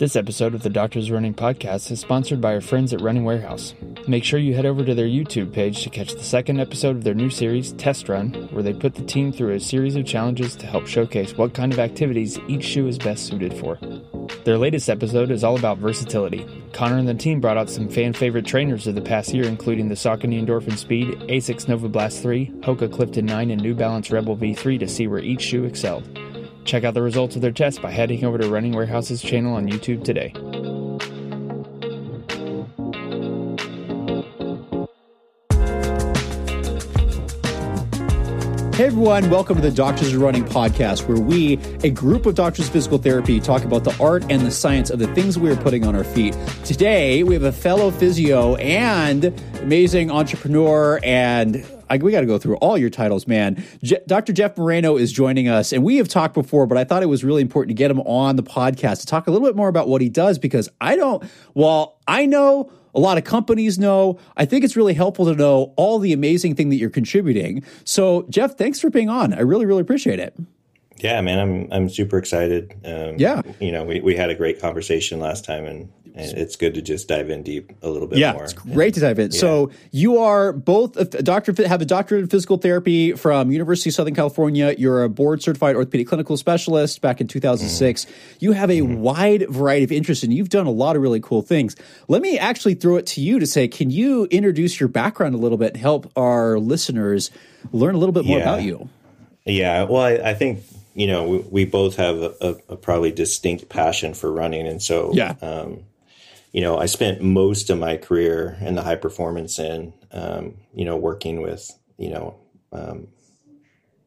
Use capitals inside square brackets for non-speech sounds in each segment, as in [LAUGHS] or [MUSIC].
This episode of the Doctors Running Podcast is sponsored by our friends at Running Warehouse. Make sure you head over to their YouTube page to catch the second episode of their new series, Test Run, where they put the team through a series of challenges to help showcase what kind of activities each shoe is best suited for. Their latest episode is all about versatility. Connor and the team brought out some fan favorite trainers of the past year, including the Saucony Endorphin Speed, Asics Novablast 3, Hoka Clifton 9, and New Balance Rebel V3 to see where each shoe excelled. Check out the results of their test by heading over to Running Warehouse's channel on YouTube today. Hey everyone, welcome to the Doctors Are Running podcast, where we, a group of doctors of physical therapy, talk about the art and the science of the things we are putting on our feet. Today, we have a fellow physio and amazing entrepreneur and I, we got to go through all your titles, man. Je- Dr. Jeff Moreno is joining us, and we have talked before, but I thought it was really important to get him on the podcast to talk a little bit more about what he does because I don't, well, I know a lot of companies know. I think it's really helpful to know all the amazing thing that you're contributing. So, Jeff, thanks for being on. I really, really appreciate it. Yeah, man, I'm I'm super excited. Um, yeah, you know, we, we had a great conversation last time, and, and, it's good to just dive in deep a little bit yeah, more. it's great to dive in. Yeah. So you are both a doctor, have a doctorate in physical therapy from University of Southern California. You're a board certified orthopedic clinical specialist back in 2006. Mm-hmm. You have a mm-hmm. wide variety of interests, and you've done a lot of really cool things. Let me actually throw it to you to say, can you introduce your background a little bit, and help our listeners learn a little bit more yeah. about you? Yeah, well, I, I think you know, we, we both have a, a, a, probably distinct passion for running, and so yeah. Um, you know, I spent most of my career in the high performance and um, you know working with you know um,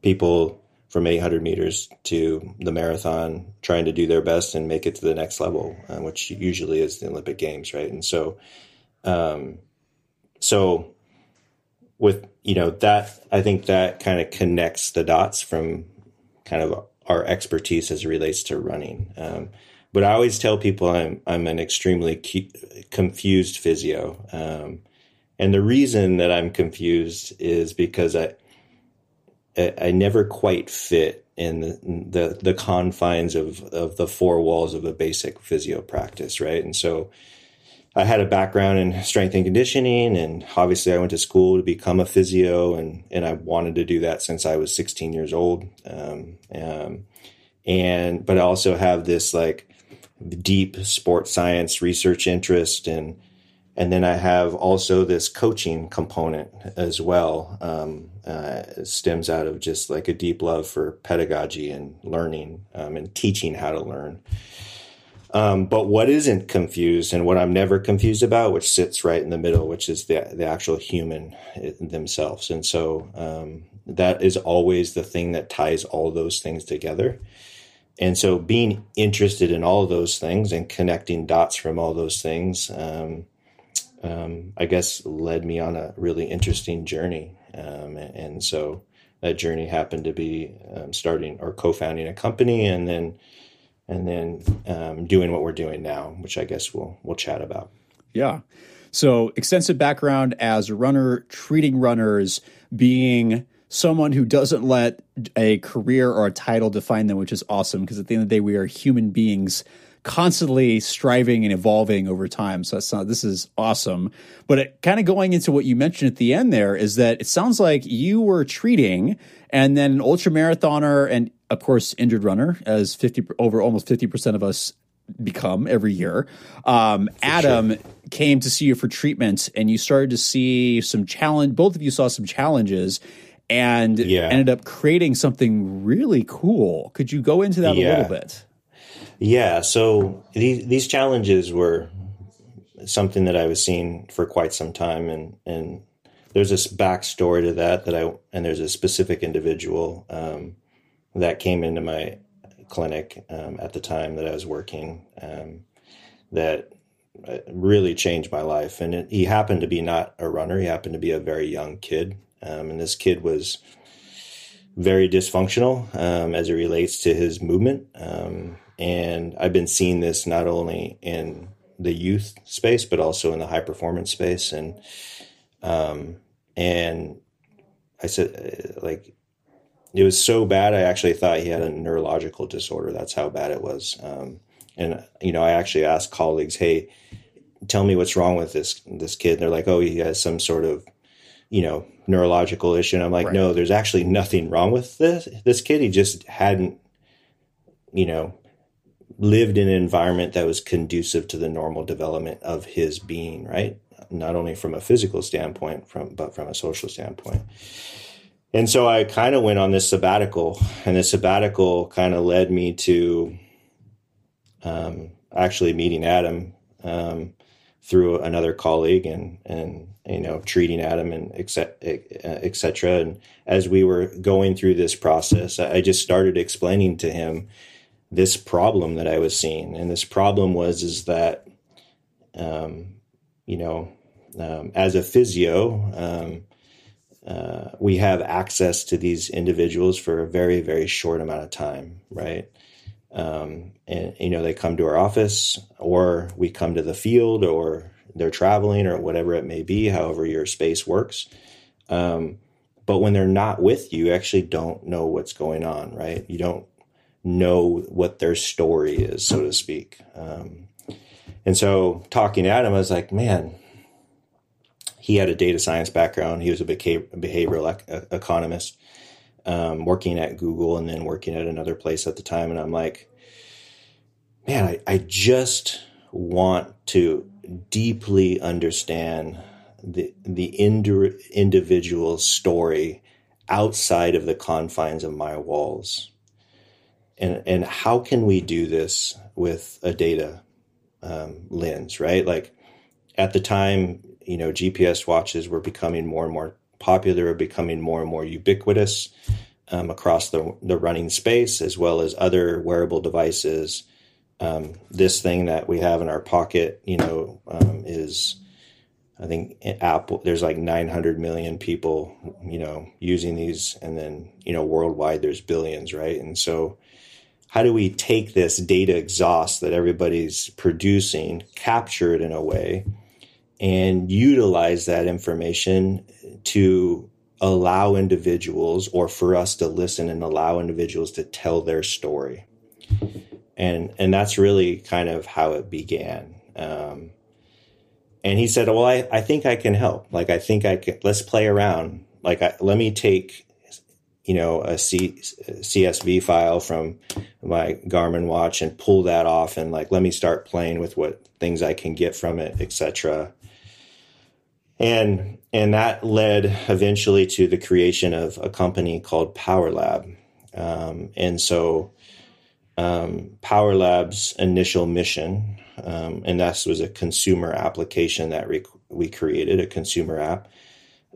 people from 800 meters to the marathon, trying to do their best and make it to the next level, uh, which usually is the Olympic Games, right? And so, um, so with you know that, I think that kind of connects the dots from kind of our expertise as it relates to running. Um, but I always tell people I'm I'm an extremely confused physio, um, and the reason that I'm confused is because I I, never quite fit in the, the, the confines of of the four walls of a basic physio practice, right? And so I had a background in strength and conditioning, and obviously I went to school to become a physio, and and I wanted to do that since I was 16 years old. Um, um, and but I also have this like deep sports science research interest, and and then I have also this coaching component as well. Um, uh, stems out of just like a deep love for pedagogy and learning um, and teaching how to learn. Um, but what isn't confused and what I'm never confused about, which sits right in the middle, which is the the actual human themselves, and so um, that is always the thing that ties all those things together. And so, being interested in all those things and connecting dots from all those things, um, um I guess, led me on a really interesting journey. Um, and, and, so, that journey happened to be um, starting or co-founding a company, and then and then um, doing what we're doing now, which I guess we'll we'll chat about. Yeah. So extensive background as a runner, treating runners, being someone who doesn't let a career or a title define them, which is awesome because at the end of the day, we are human beings constantly striving and evolving over time. So that's not, this is awesome. But it, kind of going into what you mentioned at the end there is that it sounds like you were treating and then an ultra marathoner and of course injured runner as 50 over almost 50% of us become every year. Um, Adam sure. came to see you for treatment and you started to see some challenge. Both of you saw some challenges and yeah. ended up creating something really cool. Could you go into that yeah. a little bit? Yeah. So these these challenges were something that I was seeing for quite some time, and and there's this backstory to that that I and there's a specific individual um, that came into my clinic um, at the time that I was working um, that uh, really changed my life. And it, he happened to be not a runner; he happened to be a very young kid, um, and this kid was very dysfunctional um, as it relates to his movement. Um, and I've been seeing this not only in the youth space, but also in the high performance space. And, um, and I said, uh, like, it was so bad. I actually thought he had a neurological disorder. That's how bad it was. Um, and you know, I actually asked colleagues, "Hey, tell me what's wrong with this this kid." And they're like, "Oh, he has some sort of, you know, neurological issue." And I'm like, right. "No, there's actually nothing wrong with this this kid. He just hadn't, you know." lived in an environment that was conducive to the normal development of his being right not only from a physical standpoint from but from a social standpoint and so I kind of went on this sabbatical, and the sabbatical kind of led me to um, actually meeting Adam um, through another colleague, and and you know treating Adam and etc. And as we were going through this process, I just started explaining to him this problem that I was seeing, and this problem was is that um, you know um, as a physio um, uh, we have access to these individuals for a very very short amount of time right um, and you know they come to our office or we come to the field or they're traveling or whatever it may be however your space works. Um, but when they're not with you you actually don't know what's going on right? You don't know what their story is so to speak. Um, and so talking to adam i was like man he had a data science background. He was a behavioral economist, um, working at Google and then working at another place at the time. And I'm like, man, I, I just want to deeply understand the the ind- individual story outside of the confines of my walls. And and how can we do this with a data um, lens, right? Like at the time, you know, GPS watches were becoming more and more popular, are becoming more and more ubiquitous um, across the, the running space, as well as other wearable devices. Um, this thing that we have in our pocket, you know, um, is I think Apple. There's like 900 million people, you know, using these, and then you know, worldwide there's billions, right? And so, how do we take this data exhaust that everybody's producing, capture it in a way? And utilize that information to allow individuals or for us to listen and allow individuals to tell their story. And and that's really kind of how it began. Um, and he said well I, I think i can help. Like i think i can let's play around. Like I, let me take you know a C, csv file from my garmin watch and pull that off and like let me start playing with what things i can get from it etc and and that led eventually to the creation of a company called Power Lab. Um, and so um, Power Lab's initial mission, um, and this was a consumer application that re- we created, a consumer app,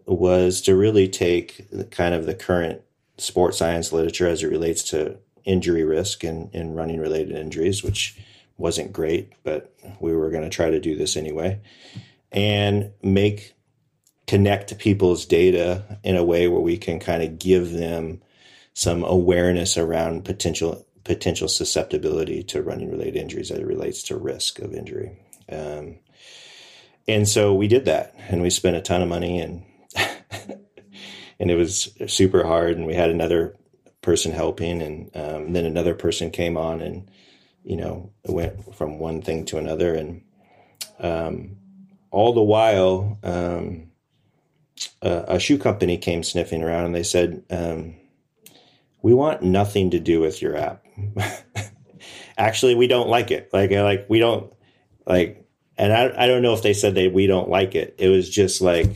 was to really take kind of the current sports science literature as it relates to injury risk and, and running related injuries, which wasn't great, but we were going to try to do this anyway and make connect people's data in a way where we can kind of give them some awareness around potential potential susceptibility to running related injuries as it relates to risk of injury. Um, and so we did that and we spent a ton of money and [LAUGHS] and it was super hard and we had another person helping and um, then another person came on and you know went from one thing to another and um, all the while um, a, a shoe company came sniffing around and they said, um, "We want nothing to do with your app. [LAUGHS] Actually, we don't like it. Like, like we don't like." And I, I don't know if they said they we don't like it. It was just like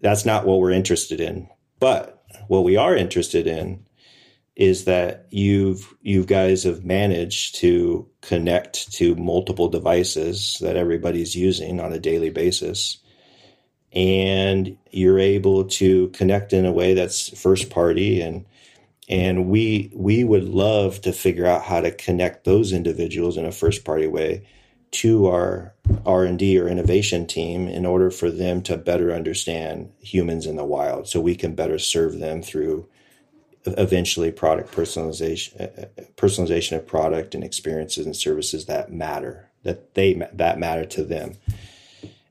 that's not what we're interested in. But what we are interested in is that you've you guys have managed to connect to multiple devices that everybody's using on a daily basis. And you're able to connect in a way that's first party. And and we we would love to figure out how to connect those individuals in a first party way to our R&D or innovation team in order for them to better understand humans in the wild so we can better serve them through eventually product personalization uh, personalization of product and experiences and services that matter that they that matter to them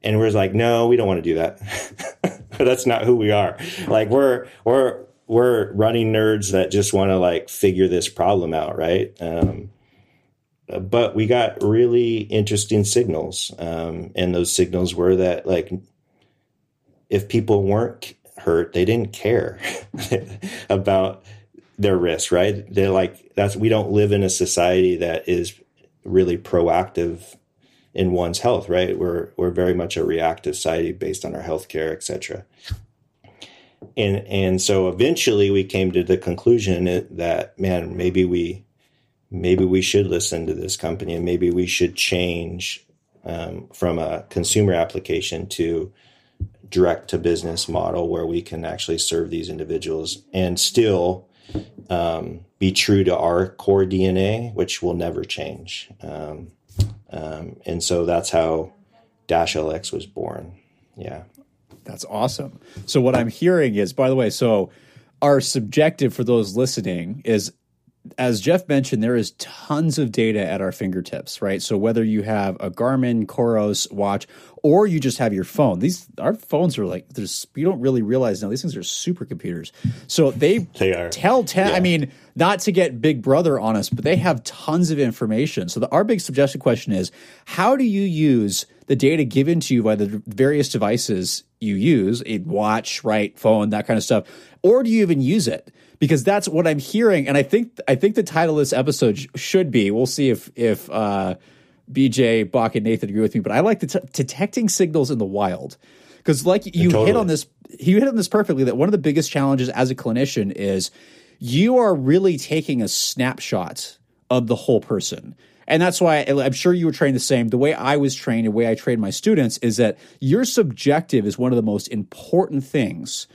and we're like, no, we don't want to do that. [LAUGHS] That's not who we are. Like we're we're we're running nerds that just want to like figure this problem out, right? Um, but we got really interesting signals, um, and those signals were that like if people weren't hurt, they didn't care [LAUGHS] about their risk, right? They're like that's we don't live in a society that is really proactive in one's health, right? We're we're very much a reactive society based on our healthcare, et cetera. And and so eventually we came to the conclusion that man, maybe we maybe we should listen to this company and maybe we should change um, from a consumer application to direct to business model where we can actually serve these individuals and still um, be true to our core DNA, which will never change. Um, um, and so that's how DashLX was born. Yeah. That's awesome. So what I'm hearing is, by the way, so our subjective for those listening is as Jeff mentioned, there is tons of data at our fingertips, right? So whether you have a Garmin, Coros watch, or you just have your phone, these our phones are like there's you don't really realize now these things are supercomputers. So they [LAUGHS] they are tell ten. Yeah. I mean, not to get Big Brother on us, but they have tons of information. So the, our big suggested question is, how do you use the data given to you by the various devices you use, a watch, right, phone, that kind of stuff, or do you even use it? Because that's what I'm hearing. And I think I think the title of this episode should be. We'll see if if uh, BJ Bach and Nathan agree with me. But I like the t- detecting signals in the wild because, like you totally. hit on this, you hit on this perfectly. That one of the biggest challenges as a clinician is you are really taking a snapshot of the whole person. And that's why I'm sure you were trained the same. The way I was trained, the way I train my students is that your subjective is one of the most important things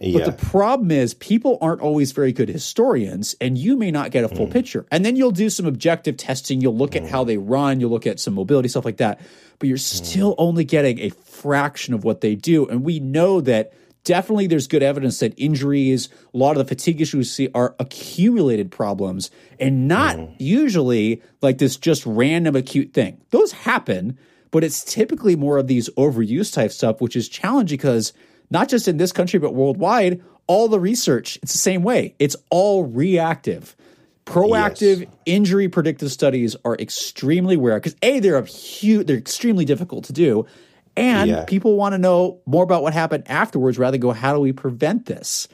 yeah. But the problem is, people aren't always very good historians, and you may not get a full mm. picture. And then you'll do some objective testing. You'll look mm. at how they run. You'll look at some mobility stuff like that. But you're still mm. only getting a fraction of what they do. And we know that definitely there's good evidence that injuries, a lot of the fatigue issues we see are accumulated problems and not mm. usually like this just random acute thing. Those happen, but it's typically more of these overuse type stuff, which is challenging because not just in this country, but worldwide, all the research, it's the same way. It's all reactive. Proactive yes. injury predictive studies are extremely rare because A, they're a huge, they're extremely difficult to do. And yeah. people want to know more about what happened afterwards rather than go, how do we prevent this?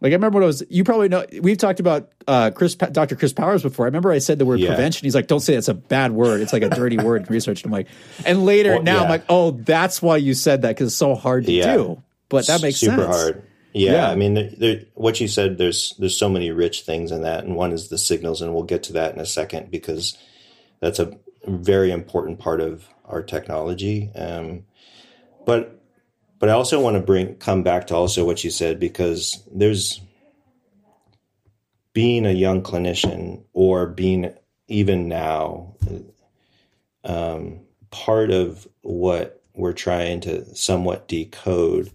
Like I remember when I was, you probably know, we've talked about uh, Chris, Dr. Chris Powers before. I remember I said the word yeah. prevention. He's like, don't say that's a bad word. It's like a dirty word in research. And I'm like, and later well, now yeah. I'm like, oh, that's why you said that because it's so hard to yeah. do but that makes super sense. hard. Yeah, yeah. I mean, there, there, what you said, there's there's so many rich things in that, and one is the signals, and we'll get to that in a second because that's a very important part of our technology. Um, but but I also want to bring come back to also what you said because there's being a young clinician or being even now um, part of what we're trying to somewhat decode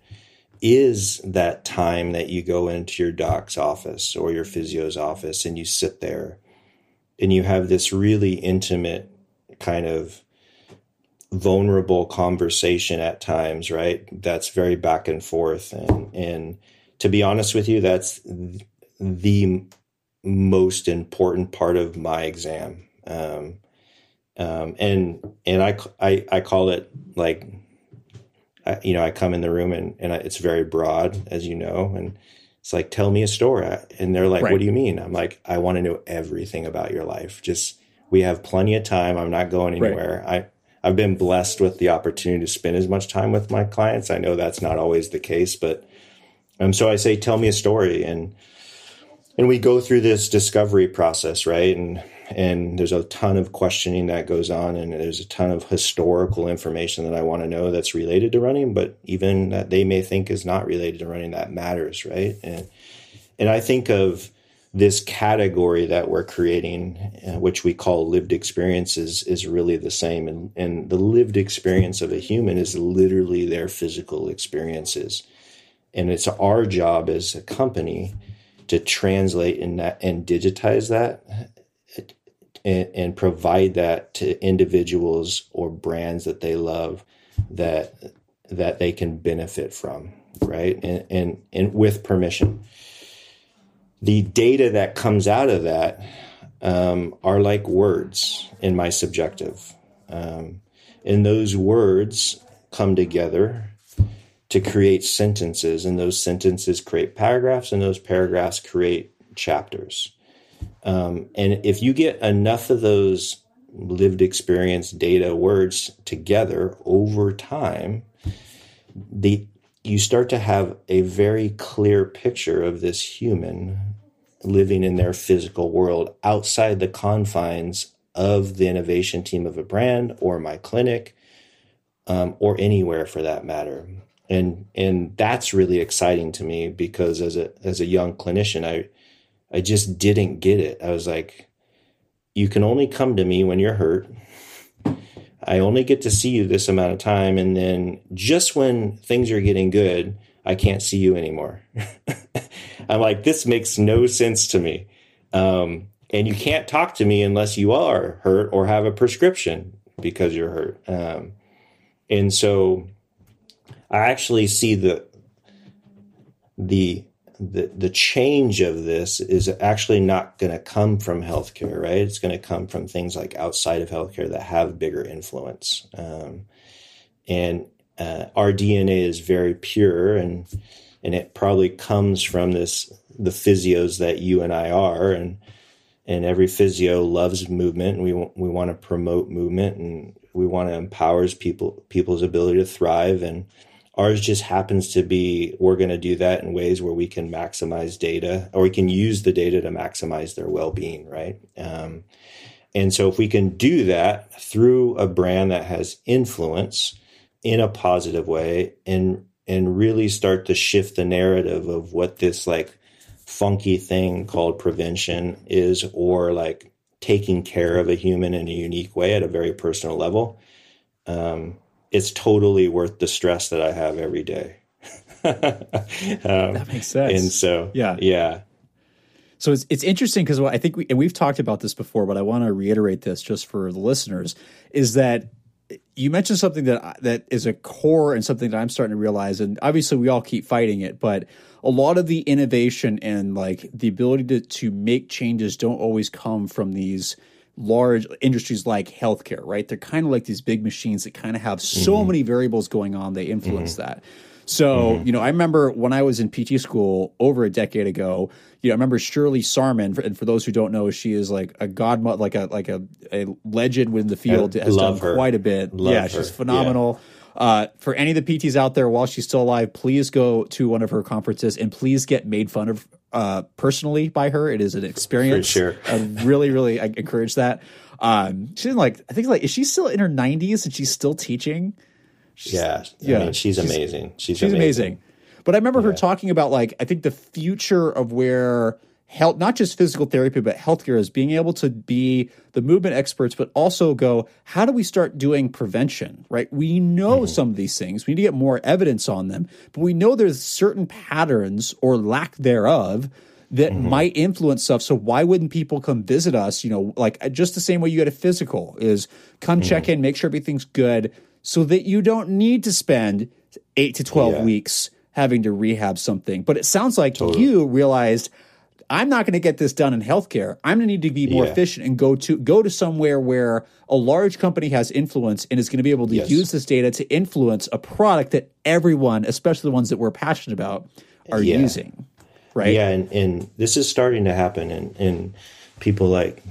is that time that you go into your doc's office or your physio's office and you sit there and you have this really intimate kind of vulnerable conversation at times right? That's very back and forth. And and to be honest with you that's the most important part of my exam. Um, um, and and I, I I call it like I, you know, I come in the room and, and it's very broad, as you know, and it's like, tell me a story. And they're like, right. what do you mean? I'm like, I want to know everything about your life. Just, we have plenty of time. I'm not going anywhere. Right. I, I've been blessed with the opportunity to spend as much time with my clients. I know that's not always the case, but, um, so I say, tell me a story. And, and we go through this discovery process, right? And, and there's a ton of questioning that goes on and there's a ton of historical information that i want to know that's related to running but even that they may think is not related to running that matters right? And and i think of this category that we're creating uh, which we call lived experiences is really the same. And and the lived experience of a human is literally their physical experiences. And it's our job as a company to translate and and digitize that and, and provide that to individuals or brands that they love that that they can benefit from right and and, and with permission the data that comes out of that um, are like words in my subjective. Um, and those words come together to create sentences, and those sentences create paragraphs, and those paragraphs create chapters. Um, and if you get enough of those lived experience data words together over time, the you start to have a very clear picture of this human living in their physical world outside the confines of the innovation team of a brand or my clinic um, or anywhere for that matter. And and that's really exciting to me because as a as a young clinician i i just didn't get it i was like you can only come to me when you're hurt i only get to see you this amount of time and then just when things are getting good i can't see you anymore [LAUGHS] I'm like, this makes no sense to me. Um, and you can't talk to me unless you are hurt or have a prescription because you're hurt. Um, and so I actually see the, the, the, the change of this is actually not going to come from healthcare, right? It's going to come from things like outside of healthcare that have bigger influence. Um, and uh, our DNA is very pure and and it probably comes from this the physios that you and I are and and every physio loves movement and we we want to promote movement and we want to empower people people's ability to thrive and ours just happens to be we're going to do that in ways where we can maximize data or we can use the data to maximize their well-being right? Um, and so if we can do that through a brand that has influence in a positive way and and really start to shift the narrative of what this like funky thing called prevention is or like taking care of a human in a unique way at a very personal level um, it's totally worth the stress that i have every day. [LAUGHS] Um, that makes sense. and so yeah. yeah. So it's it's interesting because I think we and we've talked about this before, but I want to reiterate this just for the listeners: is that you mentioned something that that is a core and something that I'm starting to realize, and obviously we all keep fighting it, but a lot of the innovation and like the ability to to make changes don't always come from these large industries like healthcare, right? They're kind of like these big machines that kind of have so mm-hmm. many variables going on. They influence mm-hmm. that. So, mm-hmm. you know, I remember when I was in PT school over a decade ago, you know, I remember Shirley Sahrmann, and for those who don't know, she is like a godmother, like a like a, a legend within the field. I has done her. quite a bit. Love yeah, her. she's phenomenal. Yeah. Uh, for any of the PTs out there, while she's still alive, please go to one of her conferences and please get made fun of uh, personally by her. It is an experience. For sure. I really, really I encourage that. Um, she's like, I think like, is she still in her 90s and she's still teaching? She's, yeah, yeah, I mean, she's, she's amazing. She's, she's amazing. amazing. But I remember yeah. her talking about like I think the future of where health, not just physical therapy, but healthcare is being able to be the movement experts, but also go, how do we start doing prevention? Right? We know mm-hmm. some of these things. We need to get more evidence on them, but we know there's certain patterns or lack thereof that mm-hmm. might influence stuff. So why wouldn't people come visit us? You know, like just the same way you get a physical is come mm-hmm. check in, make sure everything's good so that you don't need to spend eight to 12 yeah. weeks having to rehab something. But it sounds like totally. you realized I'm not going to get this done in healthcare. I'm going to need to be more yeah. efficient and go to go to somewhere where a large company has influence and is going to be able to yes. use this data to influence a product that everyone, especially the ones that we're passionate about, are yeah. using. Right? Yeah, and, and this is starting to happen in, in people like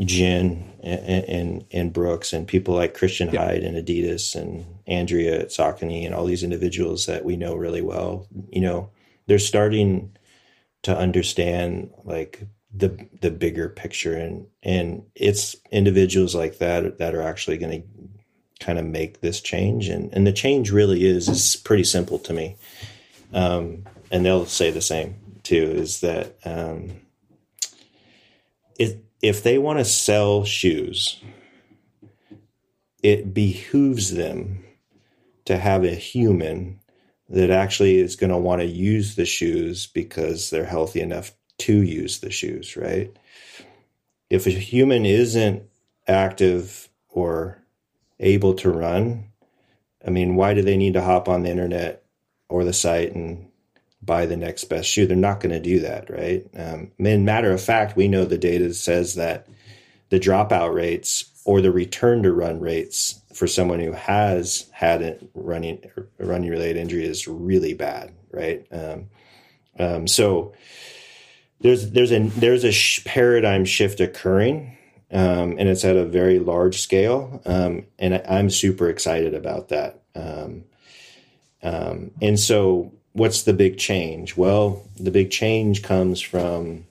Jen and, and, and Brooks and people like Christian yeah. Hyde and Adidas and Andrea at Saucony and all these individuals that we know really well, you know, they're starting to understand like the the bigger picture. And and it's individuals like that that are actually going to kind of make this change. And and the change really is is pretty simple to me. Um, and they'll say the same too is that um, it if they want to sell shoes, it behooves them to have a human that actually is going to want to use the shoes because they're healthy enough to use the shoes, right? If a human isn't active or able to run, I mean, why do they need to hop on the internet or the site and buy the next best shoe. They're not going to do that, right? Um, matter of fact, we know the data says that the dropout rates or the return to run rates for someone who has had a running running related injury is really bad, right? Um, um, so there's there's a there's a sh- paradigm shift occurring, um, and it's at a very large scale, um, and I, am super excited about that. Um, um, and so, what's the big change? Well, the big change comes from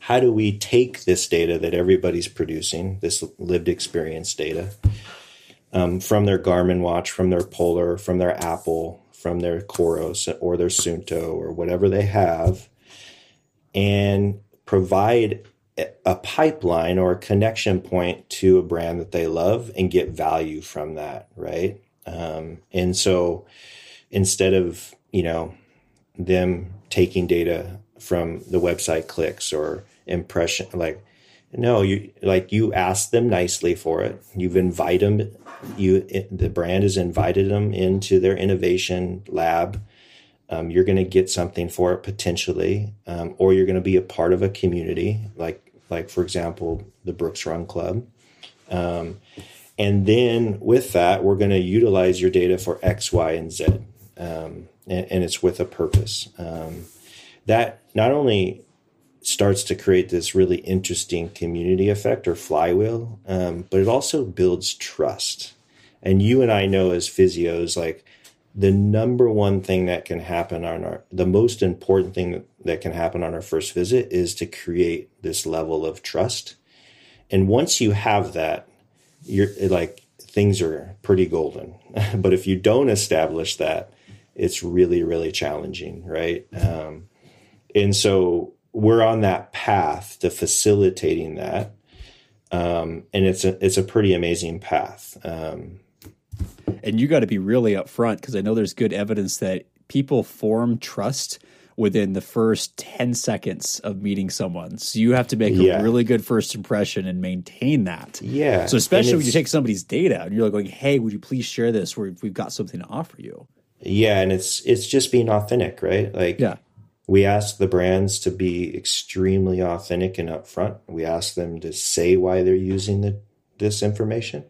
how do we take this data that everybody's producing, this lived experience data, um, from their Garmin watch, from their Polar, from their Apple, from their Coros or their Suunto or whatever they have, and provide a pipeline or a connection point to a brand that they love and get value from that, right? Um, and so instead of, you know, them taking data from the website clicks or impression, like, no, you like you ask them nicely for it. You've invited them. You the brand has invited them into their innovation lab. Um, you're going to get something for it potentially, um, or you're going to be a part of a community, like like for example the Brooks Run Club. Um, and then with that, we're going to utilize your data for X, Y, and Z, um, and, and, it's with a purpose. Um, that not only starts to create this really interesting community effect or flywheel, um, but it also builds trust. And you and I know as physios, like the number one thing that can happen on our, the most important thing that, can happen on our first visit is to create this level of trust. And once you have that, you're like things are pretty golden. [LAUGHS] but if you don't establish that, it's really, really challenging, right? Um, and so we're on that path to facilitating that. Um, and it's a it's a pretty amazing path. Um, and you got to be really upfront because I know there's good evidence that people form trust within the first 10 seconds of meeting someone. So you have to make yeah. a really good first impression and maintain that. Yeah. So especially when you take somebody's data and you're like going, "Hey, would you please share this? Where we've got something to offer you." Yeah, and it's it's just being authentic, right? Like yeah. We ask the brands to be extremely authentic and upfront. We ask them to say why they're using the, this information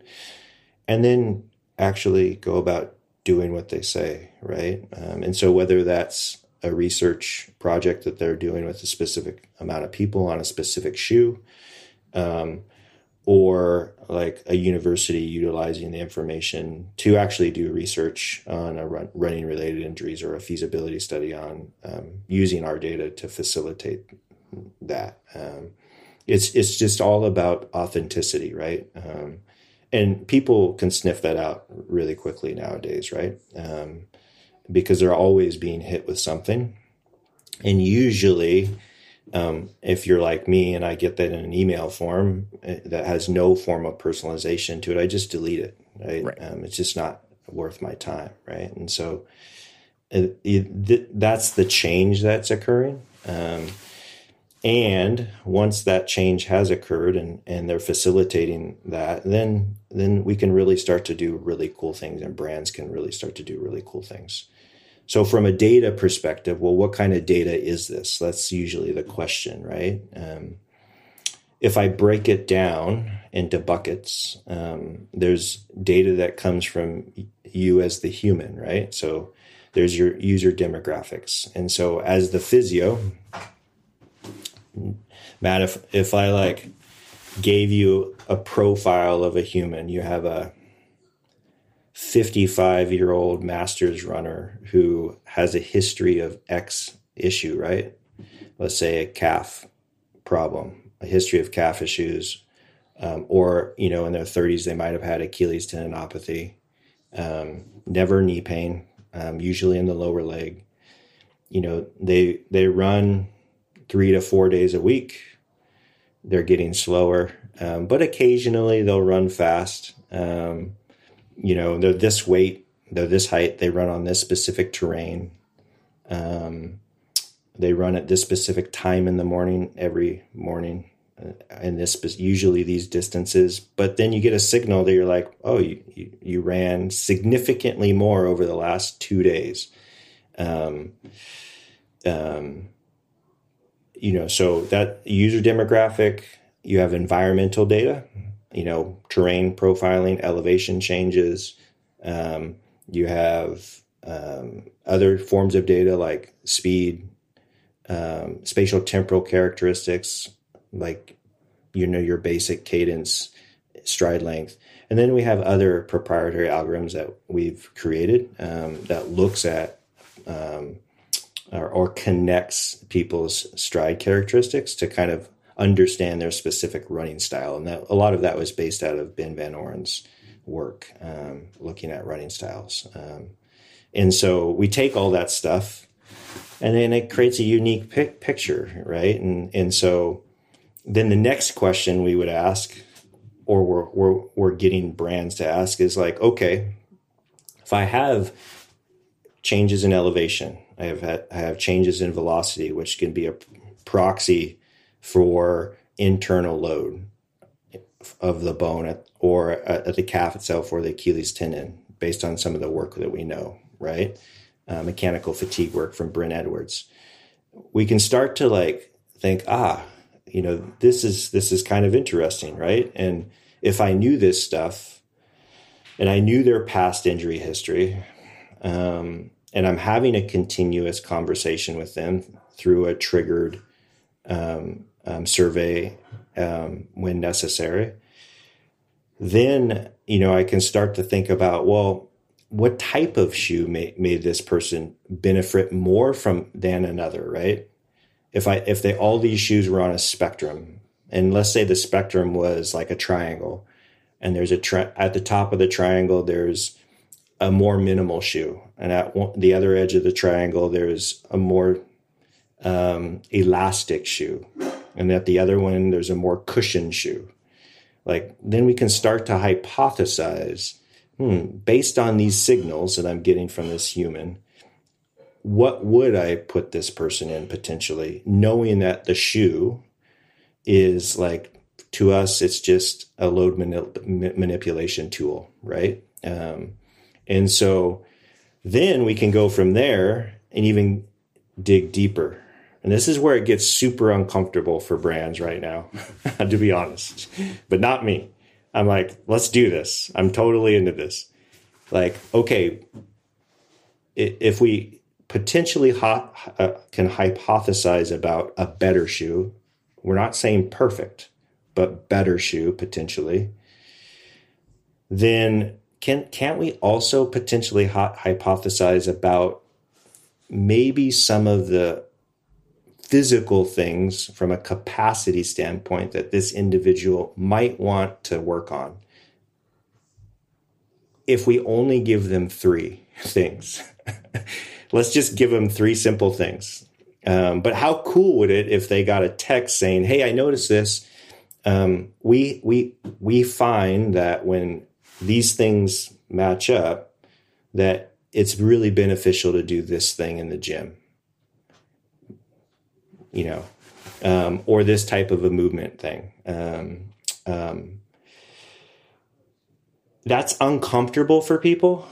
and then actually go about doing what they say, right? Um, and so, whether that's a research project that they're doing with a specific amount of people on a specific shoe, um, or like a university utilizing the information to actually do research on a run, running related injuries or a feasibility study on um, using our data to facilitate that. Um, it's it's just all about authenticity, right? Um, and people can sniff that out really quickly nowadays, right? Um, because they're always being hit with something, and usually um, if you're like me and I get that in an email form eh, that has no form of personalization to it, I just delete it. Right? right. Um, it's just not worth my time. Right. And so it, it, th- that's the change that's occurring. Um, and once that change has occurred and, and they're facilitating that, then then we can really start to do really cool things and brands can really start to do really cool things. So, from a data perspective, well, what kind of data is this? That's usually the question, right? Um, if I break it down into buckets, um, there's data that comes from you as the human, right? So, there's your user demographics. And so, as the physio, Matt, if, if I like gave you a profile of a human, you have a 55 year old masters runner who has a history of X issue, right? Let's say a calf problem, a history of calf issues, um, or, you know, in their 30s, they might have had Achilles tendinopathy, um, never knee pain, um, usually in the lower leg. You know, they, they run three to four days a week. They're getting slower, um, but occasionally they'll run fast. Um, you know, they're this weight, they're this height, they run on this specific terrain. Um, they run at this specific time in the morning every morning uh, and this usually these distances. But then you get a signal that you're like oh you, you, you ran significantly more over the last two days. Um, um, you know, so that user demographic, you have environmental data, you know, terrain profiling, elevation changes. Um, you have um, other forms of data like speed, um, spatial temporal characteristics, like you know your basic cadence, stride length, and then we have other proprietary algorithms that we've created um, that looks at um, or, or, connects people's stride characteristics to kind of understand their specific running style, and that a lot of that was based out of Ben Van Oeveren's work, um, looking at running styles. Um, and so we take all that stuff, and then it creates a unique pic- picture, right? And and so then the next question we would ask, or we're, we're we're getting brands to ask, is like, okay, if I have changes in elevation, I have had, I have changes in velocity, which can be a proxy for internal load of the bone or at the calf itself or the Achilles tendon, based on some of the work that we know, right? Uh, mechanical fatigue work from Brent Edwards. We can start to like think, ah, you know, this is this is kind of interesting, right? And if I knew this stuff, and I knew their past injury history, um, and I'm having a continuous conversation with them through a triggered um, um, survey um, when necessary, then you know I can start to think about well, what type of shoe may, may this person benefit more from than another, right? If I if they all these shoes were on a spectrum, and let's say the spectrum was like a triangle, and there's a tri- at the top of the triangle there's a more minimal shoe, and at one, the other edge of the triangle there's a more um, elastic shoe, and at the other one there's a more cushioned shoe. Like then we can start to hypothesize, hmm, based on these signals that I'm getting from this human, what would I put this person in potentially, knowing that the shoe is like to us, it's just a load manipulation tool, right? Um, and so then we can go from there and even dig deeper. And this is where it gets super uncomfortable for brands right now, [LAUGHS] to be honest, but not me. I'm like, let's do this. I'm totally into this. Like, okay, if we potentially uh, can hypothesize about a better shoe, we're not saying perfect, but better shoe potentially, then can can't we also potentially hypothesize about maybe some of the physical things from a capacity standpoint that this individual might want to work on. If we only give them three [LAUGHS] things [LAUGHS] let's just give them three simple things. Um, but how cool would it if they got a text saying hey i noticed this. Um, we we we find that when these things match up, that it's really beneficial to do this thing in the gym. You know, um, or this type of a movement thing. Um, um, that's uncomfortable for people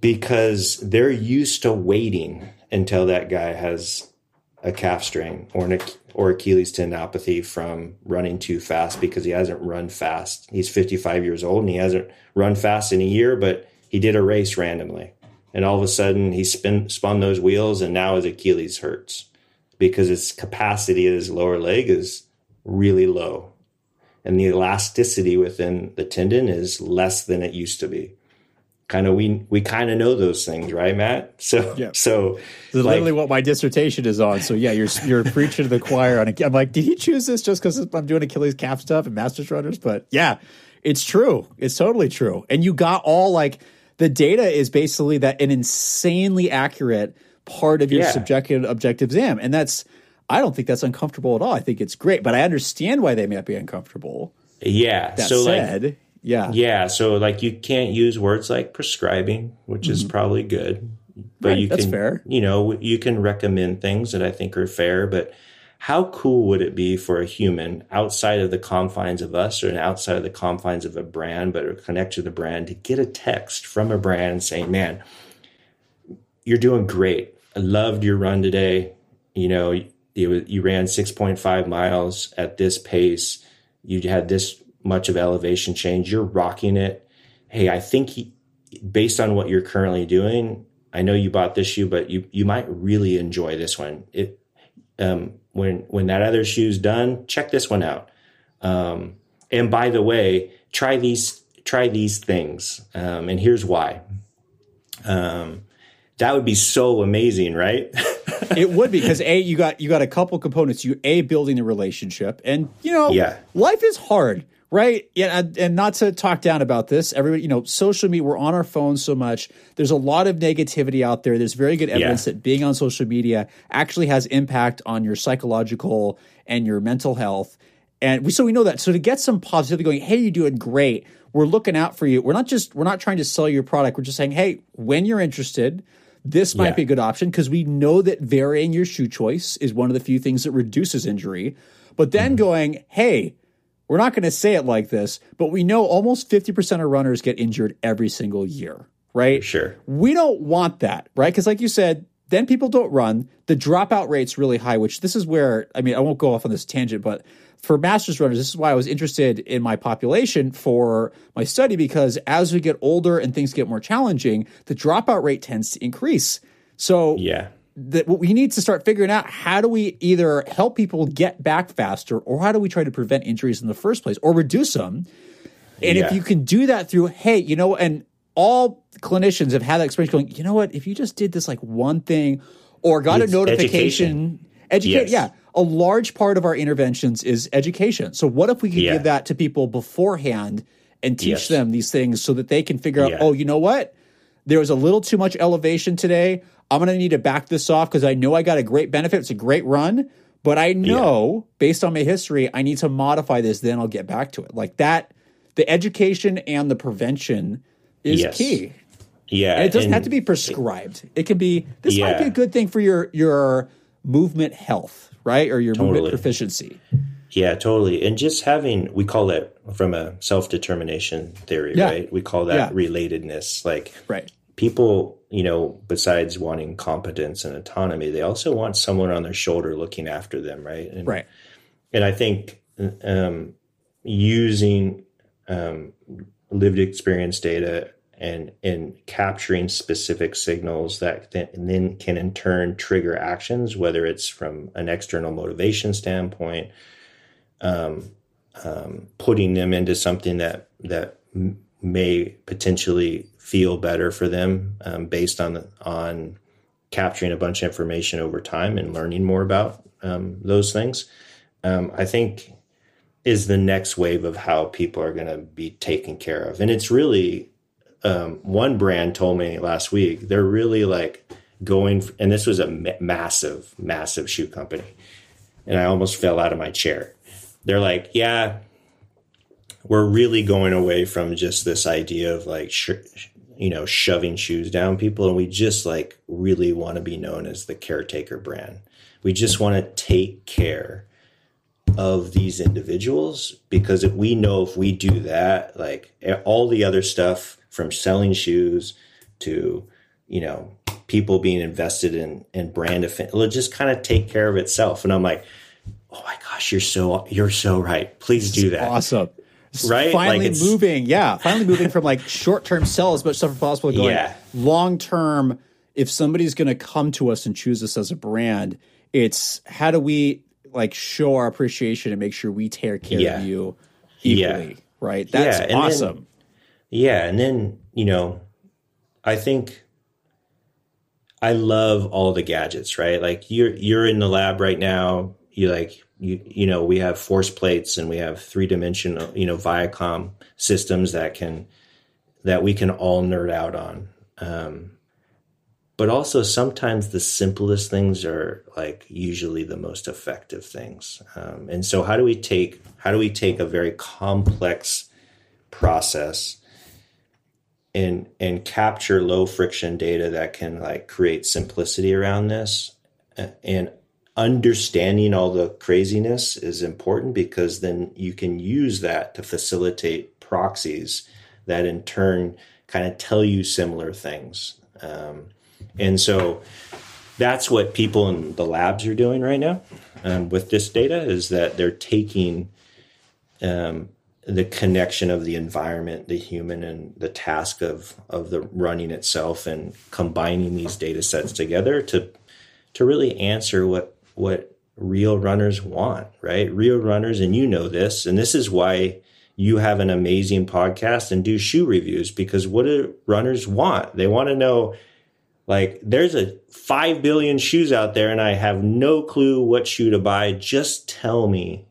because they're used to waiting until that guy has a calf strain or an or Achilles tendinopathy from running too fast because he hasn't run fast. He's 55 years old and he hasn't run fast in a year, but he did a race randomly. And all of a sudden he spin, spun those wheels and now his Achilles hurts because its capacity of his lower leg is really low. And the elasticity within the tendon is less than it used to be kind of we we kind of know those things, right, Matt? [LAUGHS] So yeah. so this is like, literally what my dissertation is on. So yeah, you're you're preaching to the choir on. A, I'm like, did he choose this just because I'm doing Achilles calf stuff and Masters runners? But yeah, it's true. It's totally true. And you got all like the data is basically that an insanely accurate part of your yeah. subjective objective exam, and that's I don't think that's uncomfortable at all. I think it's great, but I understand why they might be uncomfortable. Yeah. That so said, like, yeah. Yeah. So like you can't use words like prescribing, which mm-hmm. is probably good. But right, you can fair. you know, you can recommend things that I think are fair, but how cool would it be for a human outside of the confines of us or outside of the confines of a brand, but connect to the brand to get a text from a brand saying, man, you're doing great. I loved your run today. You know, you, you ran 6.5 miles at this pace. You had this much of elevation change. You're rocking it. Hey, I think he, based on what you're currently doing, I know you bought this shoe, but you you might really enjoy this one. It um, when when that other shoe's done, check this one out. Um, and by the way, try these try these things. Um, and here's why. Um, that would be so amazing, right? [LAUGHS] it would be because a you got you got a couple components. You a building the relationship, and you know, yeah, life is hard, right? Yeah, and, and not to talk down about this. Everybody, you know, social media. We're on our phones so much. There's a lot of negativity out there. There's very good evidence yeah. that being on social media actually has impact on your psychological and your mental health. And we, so we know that. So to get some positivity going, hey, you're doing great. We're looking out for you. We're not just we're not trying to sell your product. We're just saying, hey, when you're interested, this might yeah. be a good option because we know that varying your shoe choice is one of the few things that reduces injury. But then mm-hmm. going, hey, we're not going to say it like this, but we know almost 50% of runners get injured every single year, right? Sure. We don't want that, right? Because, like you said, then people don't run. The dropout rate's really high, which this is where, I mean, I won't go off on this tangent, but for masters runners, this is why I was interested in my population for my study because as we get older and things get more challenging, the dropout rate tends to increase. So yeah, that what we need to start figuring out how do we either help people get back faster or how do we try to prevent injuries in the first place or reduce them. And yeah. if you can do that through, hey, you know, and all clinicians have had that experience going, you know what, if you just did this like one thing or got it's a notification, education, educate, yes. yeah a large part of our interventions is education. So what if we could yeah. give that to people beforehand and teach yes. them these things so that they can figure out, yeah. oh, you know what? There was a little too much elevation today. I'm going to need to back this off because I know I got a great benefit. It's a great run, but I know yeah. based on my history, I need to modify this. Then I'll get back to it. Like that, the education and the prevention is yes. key. Yeah, and it doesn't have to be prescribed. It, it can be. This might be a good thing for your your movement health right? Or your totally. movement proficiency. Yeah, totally. And just having, we call it from a self determination theory, yeah. right? We call that yeah. relatedness. Like, right. people, you know, besides wanting competence and autonomy, they also want someone on their shoulder looking after them, right? And, right. And I think um, using um, lived experience data and in capturing specific signals that then can in turn trigger actions, whether it's from an external motivation standpoint, um, um, putting them into something that that may potentially feel better for them um, based on on capturing a bunch of information over time and learning more about um, those things. Um, I think is the next wave of how people are going to be taken care of, and it's really um, one brand told me last week they're really like going, and this was a ma- massive, massive shoe company, and I almost fell out of my chair. They're like, yeah, we're really going away from just this idea of like, sh- you know, shoving shoes down people, and we just like really want to be known as the caretaker brand. We just want to take care of these individuals because if we know if we do that, like all the other stuff from selling shoes to, you know, people being invested in in brand it'll just kind of take care of itself. And I'm like, oh my gosh, you're so you're so right. Please do that. Awesome. Right? Finally like moving, yeah. Finally moving from like short term sell as much stuff as possible going yeah. long term. If somebody's going to come to us and choose us as a brand, it's how do we like show our appreciation and make sure we take care yeah. of you equally, yeah. right? That's awesome. Then, yeah, and then you know, I think I love all the gadgets, right? Like you're you're in the lab right now. You like you you know we have force plates and we have three dimensional you know Vicon systems that can that we can all nerd out on. Um, but also sometimes the simplest things are like usually the most effective things. Um, and so how do we take how do we take a very complex process and and capture low friction data that can like create simplicity around this. And understanding all the craziness is important because then you can use that to facilitate proxies that in turn kind of tell you similar things. Um, And so that's what people in the labs are doing right now um, with this data is that they're taking um, the connection of the environment, the human, and the task of of the running itself, and combining these data sets together to to really answer what what real runners want, right? Real runners, and you know this, and this is why you have an amazing podcast and do shoe reviews because what do runners want? They want to know like there's a 5 billion shoes out there and I have no clue what shoe to buy. Just tell me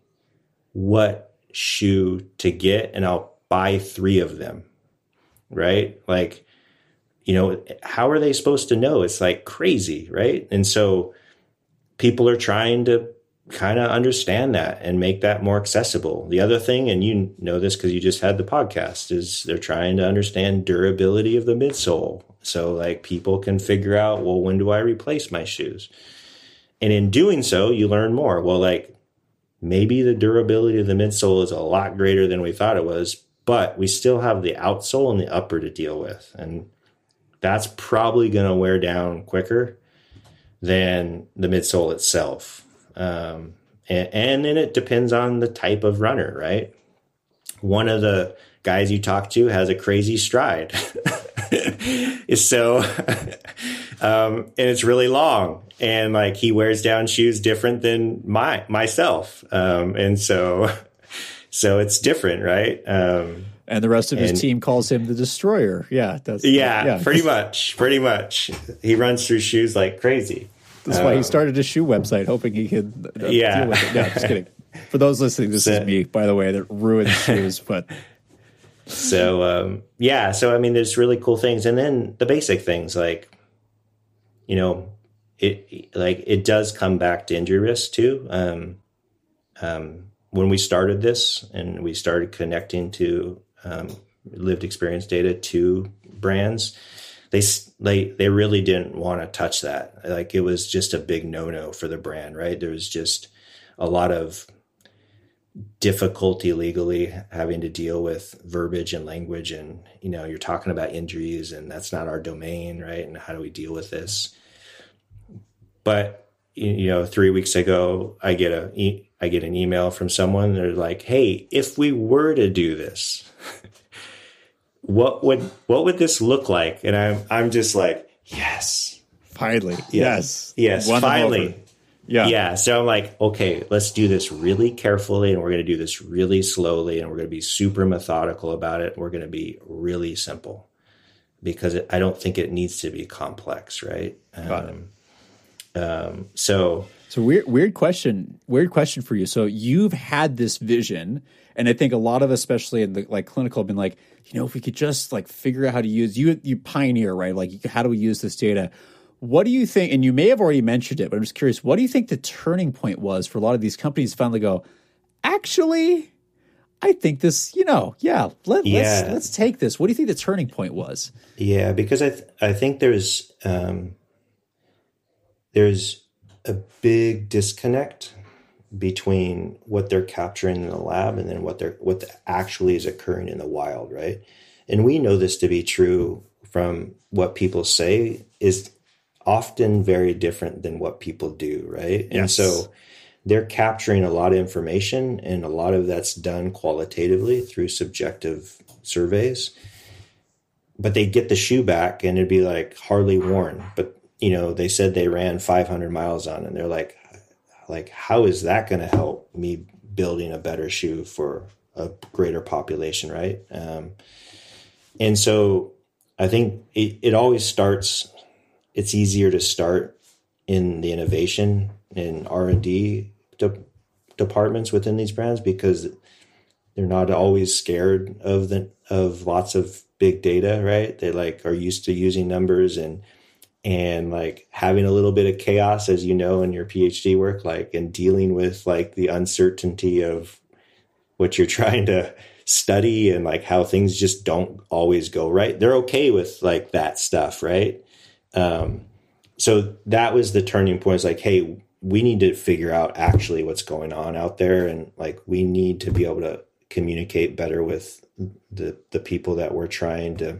what shoe to get and I'll buy 3 of them. Right? Like you know, how are they supposed to know? It's like crazy, right? And so people are trying to kind of understand that and make that more accessible. The other thing, and you know this because you just had the podcast, is they're trying to understand durability of the midsole. So like people can figure out, well, when do I replace my shoes? And in doing so, you learn more. Well, like maybe the durability of the midsole is a lot greater than we thought it was, but we still have the outsole and the upper to deal with. And that's probably going to wear down quicker than the midsole itself. Um, and, and then it depends on the type of runner, right? One of the guys you talk to has a crazy stride. [LAUGHS] [LAUGHS] so, [LAUGHS] um, and it's really long and like he wears down shoes different than my, myself. Um, and so, [LAUGHS] so it's different, right? Um, and the rest of his and, team calls him the destroyer. Yeah, that's yeah, yeah, pretty much, pretty much. He runs through shoes like crazy. That's um, why he um, started a shoe website, hoping he could uh, yeah. deal with it. No, just kidding. For those listening, this so, is me, by the way, that ruins shoes. But so um, yeah, so I mean, there's really cool things, and then the basic things like, you know, it like it does come back to injury risk too. Um, um, when we started this and we started connecting to um, lived experience data to brands, they they they really didn't want to touch that. Like it was just a big no no for the brand, right? There was just a lot of difficulty legally having to deal with verbiage and language and you know you're talking about injuries and that's not our domain right and how do we deal with this but you know 3 weeks ago i get a I get an email from someone they're like hey if we were to do this [LAUGHS] what would what would this look like? And I'm I'm just like, yes. Finally. Yes. Yes. yes finally. Yeah. Yeah. So I'm like, okay, let's do this really carefully and we're going to do this really slowly and we're going to be super methodical about it. We're going to be really simple because it, I don't think it needs to be complex, right? Got um, it. Um, so, so weird, weird question, weird question for you. So you've had this vision and I think a lot of, especially in the like clinical, have been like, you know, if we could just like figure out how to use you, you pioneer, right? Like, how do we use this data? What do you think? And you may have already mentioned it, but I'm just curious. What do you think the turning point was for a lot of these companies finally go, actually, I think this, you know, yeah, let, yeah. let's let's take this. What do you think the turning point was? Yeah, because I th- I think there's um, there's a big disconnect between what they're capturing in the lab and then what they're what actually is occurring in the wild, right? And we know this to be true from what people say is often very different than what people do, right? Yes. And so they're capturing a lot of information and a lot of that's done qualitatively through subjective surveys. But they get the shoe back and it'd be like hardly worn. But you know, they said they ran 500 miles on it and they're like, like how is that going to help me building a better shoe for a greater population right um, and so i think it, it always starts it's easier to start in the innovation and r&d de- departments within these brands because they're not always scared of the of lots of big data right? They like are used to using numbers and and like having a little bit of chaos as you know in your phd work like and dealing with like the uncertainty of what you're [LAUGHS] trying to study and like how things just don't always go right. They're okay with like that stuff right um so that was the turning point it's like hey we need to figure out actually what's going on out there and like we need to be able to communicate better with the the people that we're trying to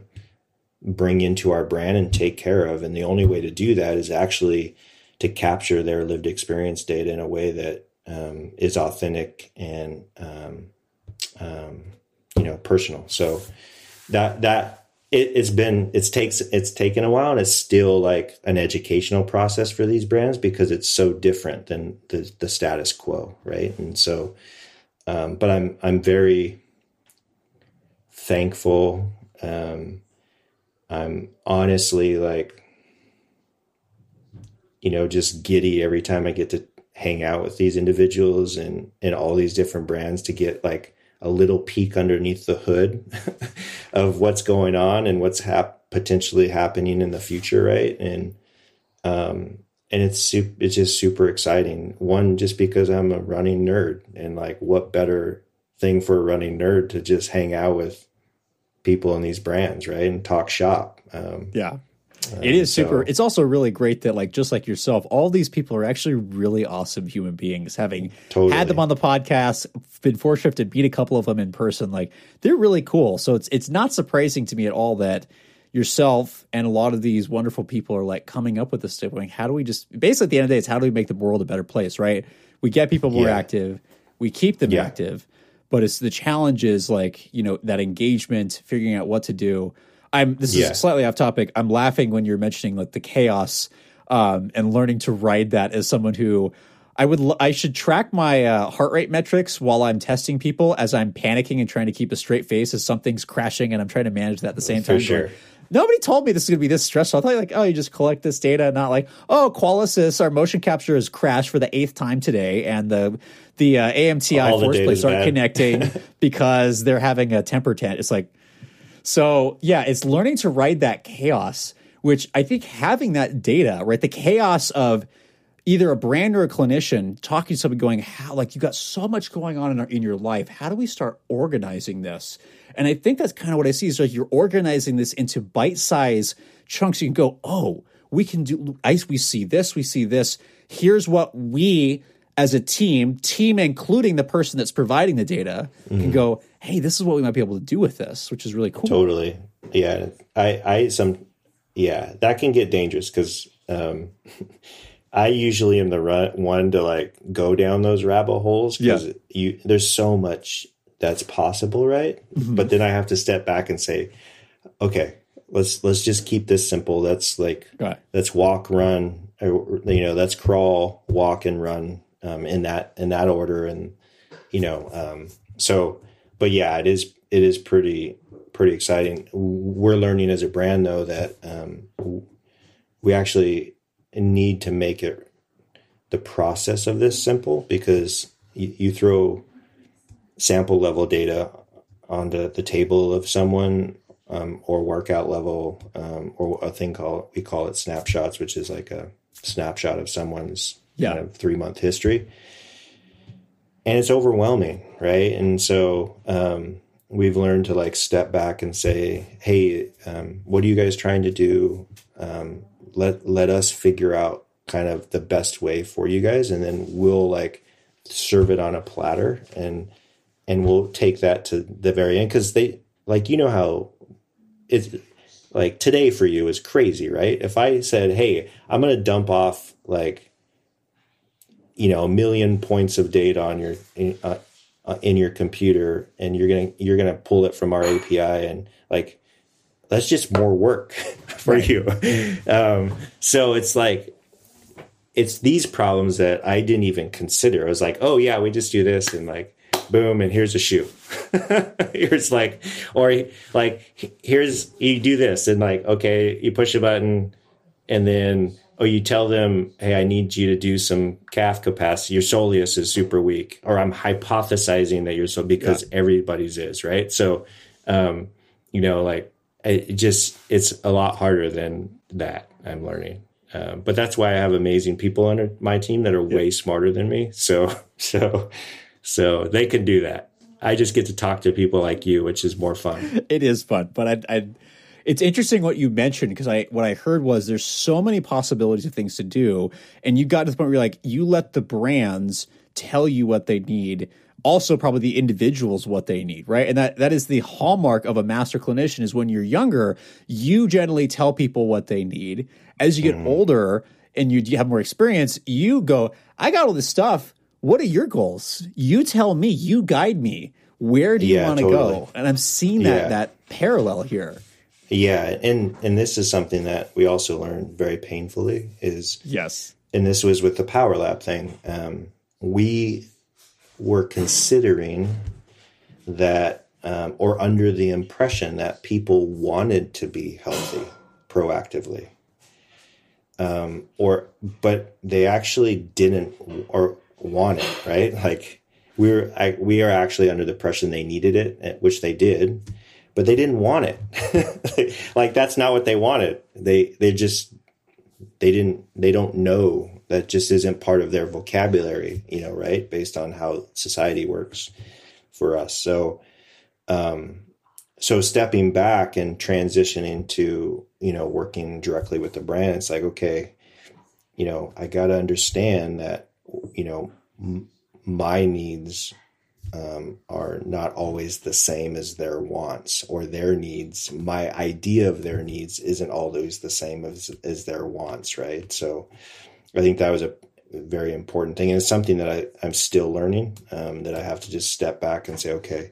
bring into our brand and take care of. And the only way to do that is actually to capture their lived experience data in a way that um, is authentic and um, um, you know personal. So that that it, has been it's takes it's taken a while and it's still like an educational process for these brands because it's so different than the the status quo, right? And so, um, but I'm I'm very thankful. Um, I'm honestly like, you know, just giddy every time I get to hang out with these individuals and and all these different brands to get like a little peek underneath the hood [LAUGHS] of what's going on and what's hap- potentially happening in the future, right? And um, and it's it's just super exciting. One, just because I'm a running nerd, and like, what better thing for a running nerd to just hang out with people in these brands, right, and talk shop. Um, yeah, it is super. So, it's also really great that, like, just like yourself, all these people are actually really awesome human beings. Having totally. had them on the podcast, been fortunate to meet a couple of them in person, like they're really cool. So it's it's not surprising to me at all that yourself and a lot of these wonderful people are like coming up with this stuff. Going, how do we just basically at the end of the day, it's how do we make the world a better place, right? We get people more yeah. active, we keep them yeah. active, but it's the challenge is like you know that engagement, figuring out what to do I'm this yeah. is slightly off topic. I'm laughing when you're mentioning like the chaos um, and learning to ride that as someone who I would I should track my uh, heart rate metrics while I'm testing people as I'm panicking and trying to keep a straight face as something's crashing and I'm trying to manage that at the same time. For sure. Nobody told me this is going to be this stressful. I thought like, oh, you just collect this data, not like, oh, Qualisys, our motion capture has crashed for the eighth time today, and the the uh, AMTI force plates aren't connecting [LAUGHS] because they're having a temper tantrum. It's like, so yeah, it's learning to ride that chaos, which I think having that data, right? The chaos of either a brand or a clinician talking to somebody going, how like you got so much going on in, our, in your life. How do we start organizing this? And I think that's kind of what I see is like you're organizing this into bite size chunks. You can go, oh, we can do ice. We see this, we see this. Here's what we as a team, team including the person that's providing the data, mm-hmm. can go, hey, this is what we might be able to do with this, which is really cool. Totally. Yeah. I, I, some, yeah, that can get dangerous because, um, [LAUGHS] I usually am the run, one to like go down those rabbit holes because yeah. you there's so much that's possible, right? Mm-hmm. But then I have to step back and say, okay, let's let's just keep this simple. Let's like right. let's walk, run, or, you know, let's crawl, walk, and run um, in that in that order, and you know, um, so but yeah, it is it is pretty pretty exciting. We're learning as a brand though that um, we actually need to make it the process of this simple because you, you throw sample level data onto the table of someone um, or workout level um, or a thing called we call it snapshots, which is like a snapshot of someone's yeah. Kind of three month history and it's overwhelming, right? And so um, we've learned to like step back and say, "Hey, um, what are you guys trying to do? Um, let let us figure out kind of the best way for you guys, and then we'll like serve it on a platter and and we'll take that to the very end because they like you know how it's like today for you is crazy, right? If I said, "Hey, I'm going to dump off like." You know a million points of data on your in, uh, uh, in your computer and you're gonna you're gonna pull it from our api and like that's just more work [LAUGHS] for right. you. Um, so it's like it's these problems that i didn't even consider. I was like oh yeah we just do this and like boom and here's a shoe. [LAUGHS] Here's like or like here's you do this and like okay you push a button and then oh, you tell them, hey, I need you to do some calf capacity. Your soleus is super weak, or I'm hypothesizing that you're so because yeah. everybody's is right. So, um, you know, like it just it's a lot harder than that. I'm learning. Um, but that's why I have amazing people under my team that are yeah. way smarter than me. So, [LAUGHS] so, so they can do that. I just get to talk to people like you, which is more fun. [LAUGHS] It is fun, but I, I it's interesting what you mentioned because I what I heard was there's so many possibilities of things to do, and you got to the point where you're like you let the brands tell you what they need, also probably the individuals what they need, right? And that that is the hallmark of a master clinician is when you're younger, you generally tell people what they need. As you get mm. older and you, you have more experience, you go, I got all this stuff. What are your goals? You tell me, you guide me. Where do you yeah, want to totally. go? And I'm seeing that yeah. that parallel here. Yeah, and and this is something that we also learned very painfully is yes, and this was with the Power Lab thing. Um, we were considering that um, or under the impression that people wanted to be healthy proactively. Um, or but they actually didn't or want it right? Like we were I, we are actually under the impression they needed it eh, which they did but they didn't want it [LAUGHS] like that's not what they wanted they they just they didn't they don't know that just isn't part of their vocabulary, you know, right? Based on how society works for us. So, um, so stepping back and transitioning to, you know, working directly with the brand, it's like, okay, you know, I got to understand that, you know, m- my needs um, are not always the same as their wants or their needs. My idea of their needs isn't always the same as, as their wants, right? So, I think that was a very important thing. And it's something that I, I'm still learning, um, that I have to just step back and say, okay,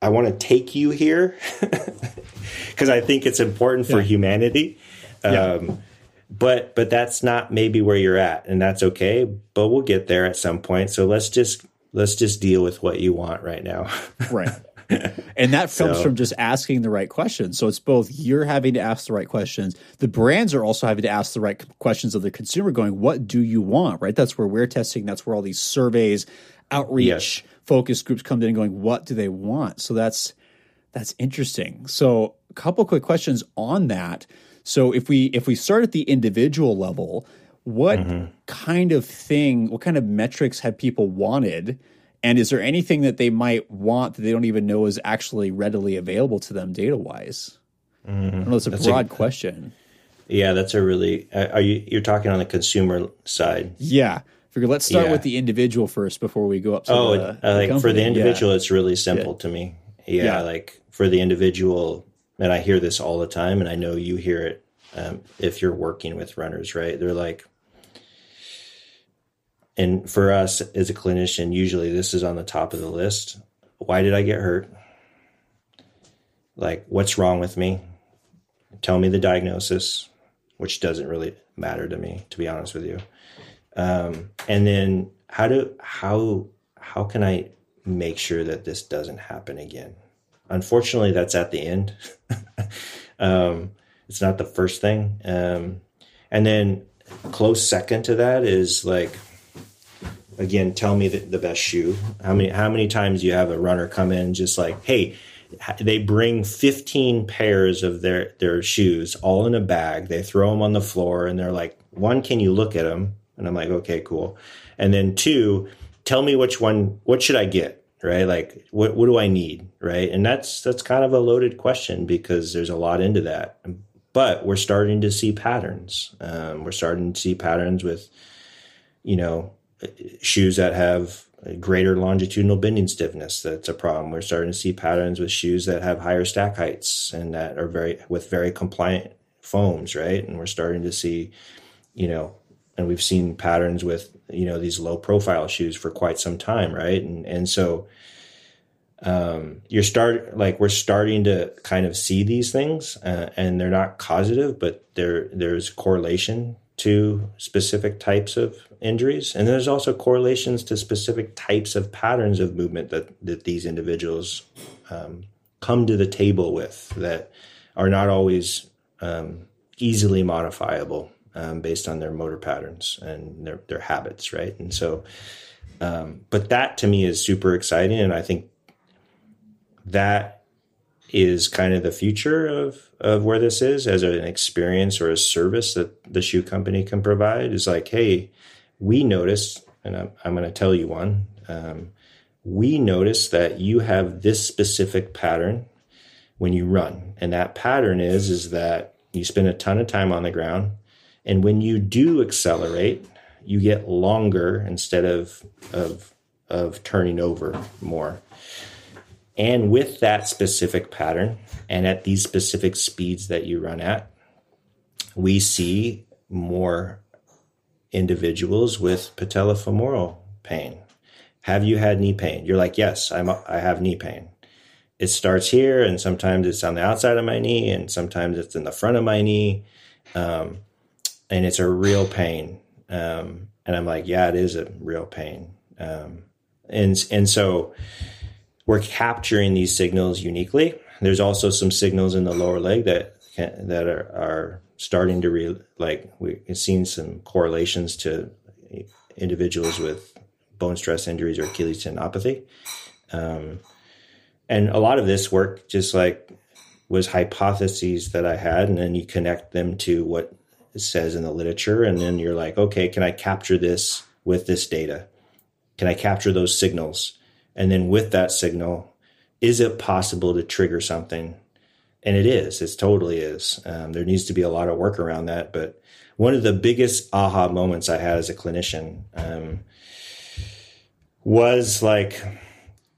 I want to take you here [LAUGHS] because I think it's important for yeah. humanity. Um, yeah. But but that's not maybe where you're at, and that's okay. But we'll get there at some point. So let's just let's just deal with what you want right now. [LAUGHS] right and that comes so. from just asking the right questions. So it's both you're having to ask the right questions. The brands are also having to ask the right questions of the consumer, going, "What do you want?" Right. That's where we're testing. That's where all these surveys, outreach, yes. focus groups come in, going, "What do they want?" So that's that's interesting. So a couple quick questions on that. So if we if we start at the individual level, what mm-hmm. kind of thing, what kind of metrics have people wanted? And is there anything that they might want that they don't even know is actually readily available to them data wise? Mm-hmm. I know it's a that's broad a, question. Yeah, that's a really. Are you you're talking on the consumer side? Yeah. Figure. Let's start yeah. with the individual first before we go up. to Oh, the, the like for the individual, yeah. it's really simple yeah. to me. Yeah, like for the individual, and I hear this all the time, and I know you hear it um, if you're working with runners, right? They're like, and for us as a clinician, usually this is on the top of the list. Why did I get hurt? Like, what's wrong with me? Tell me the diagnosis, which doesn't really matter to me, to be honest with you. Um, and then how do how how can I make sure that this doesn't happen again? Unfortunately, that's at the end. [LAUGHS] um, it's not the first thing. Um, and then close second to that is like again, tell me the, the best shoe. How many how many times you have a runner come in just like, hey, they bring 15 pairs of their their shoes all in a bag. They throw them on the floor and they're like, one, can you look at them? And I'm like, okay, cool. And then two, tell me which one. What should I get? Right? Like, what what do I need? Right? And that's that's kind of a loaded question because there's a lot into that. But we're starting to see patterns. Um, we're starting to see patterns with, you know, shoes that have greater longitudinal bending stiffness. That's a problem. We're starting to see patterns with shoes that have higher stack heights and that are very with very compliant foams right? And we're starting to see you know and we've seen patterns with you know these low profile shoes for quite some time right? And and so um, you're start like we're starting to kind of see these things uh, and they're not causative but there there's correlation to specific types of injuries. And there's also correlations to specific types of patterns of movement that, that these individuals um, come to the table with that are not always um, easily modifiable um, based on their motor patterns and their, their habits, right? And so, um, but that to me is super exciting. And I think that is kind of the future of of where this is as an experience or a service that the shoe company can provide is like hey we noticed and i'm, I'm going to tell you one um, we noticed that you have this specific pattern when you run and that pattern is is that you spend a ton of time on the ground and when you do accelerate you get longer instead of of of turning over more. And with that specific pattern and at these specific speeds that you run at, we see more individuals with patellofemoral pain. Have you had knee pain? You're like, yes, I'm, I have knee pain. It starts here, and sometimes it's on the outside of my knee, and sometimes it's in the front of my knee, um, and it's a real pain. Um, and I'm like, yeah, it is a real pain. Um, and and so we're capturing these signals uniquely. There's also some signals in the lower leg that can, that are, are starting to re, like we've seen some correlations to individuals with bone stress injuries or Achilles tendinopathy. Um, and a lot of this work just like was hypotheses that I had, and then you connect them to what it says in the literature, and then you're like, okay, can I capture this with this data? Can I capture those signals? And then with that signal, is it possible to trigger something? And it is it totally is. Um, there needs to be a lot of work around that but one of the biggest aha moments i had as a clinician um, was like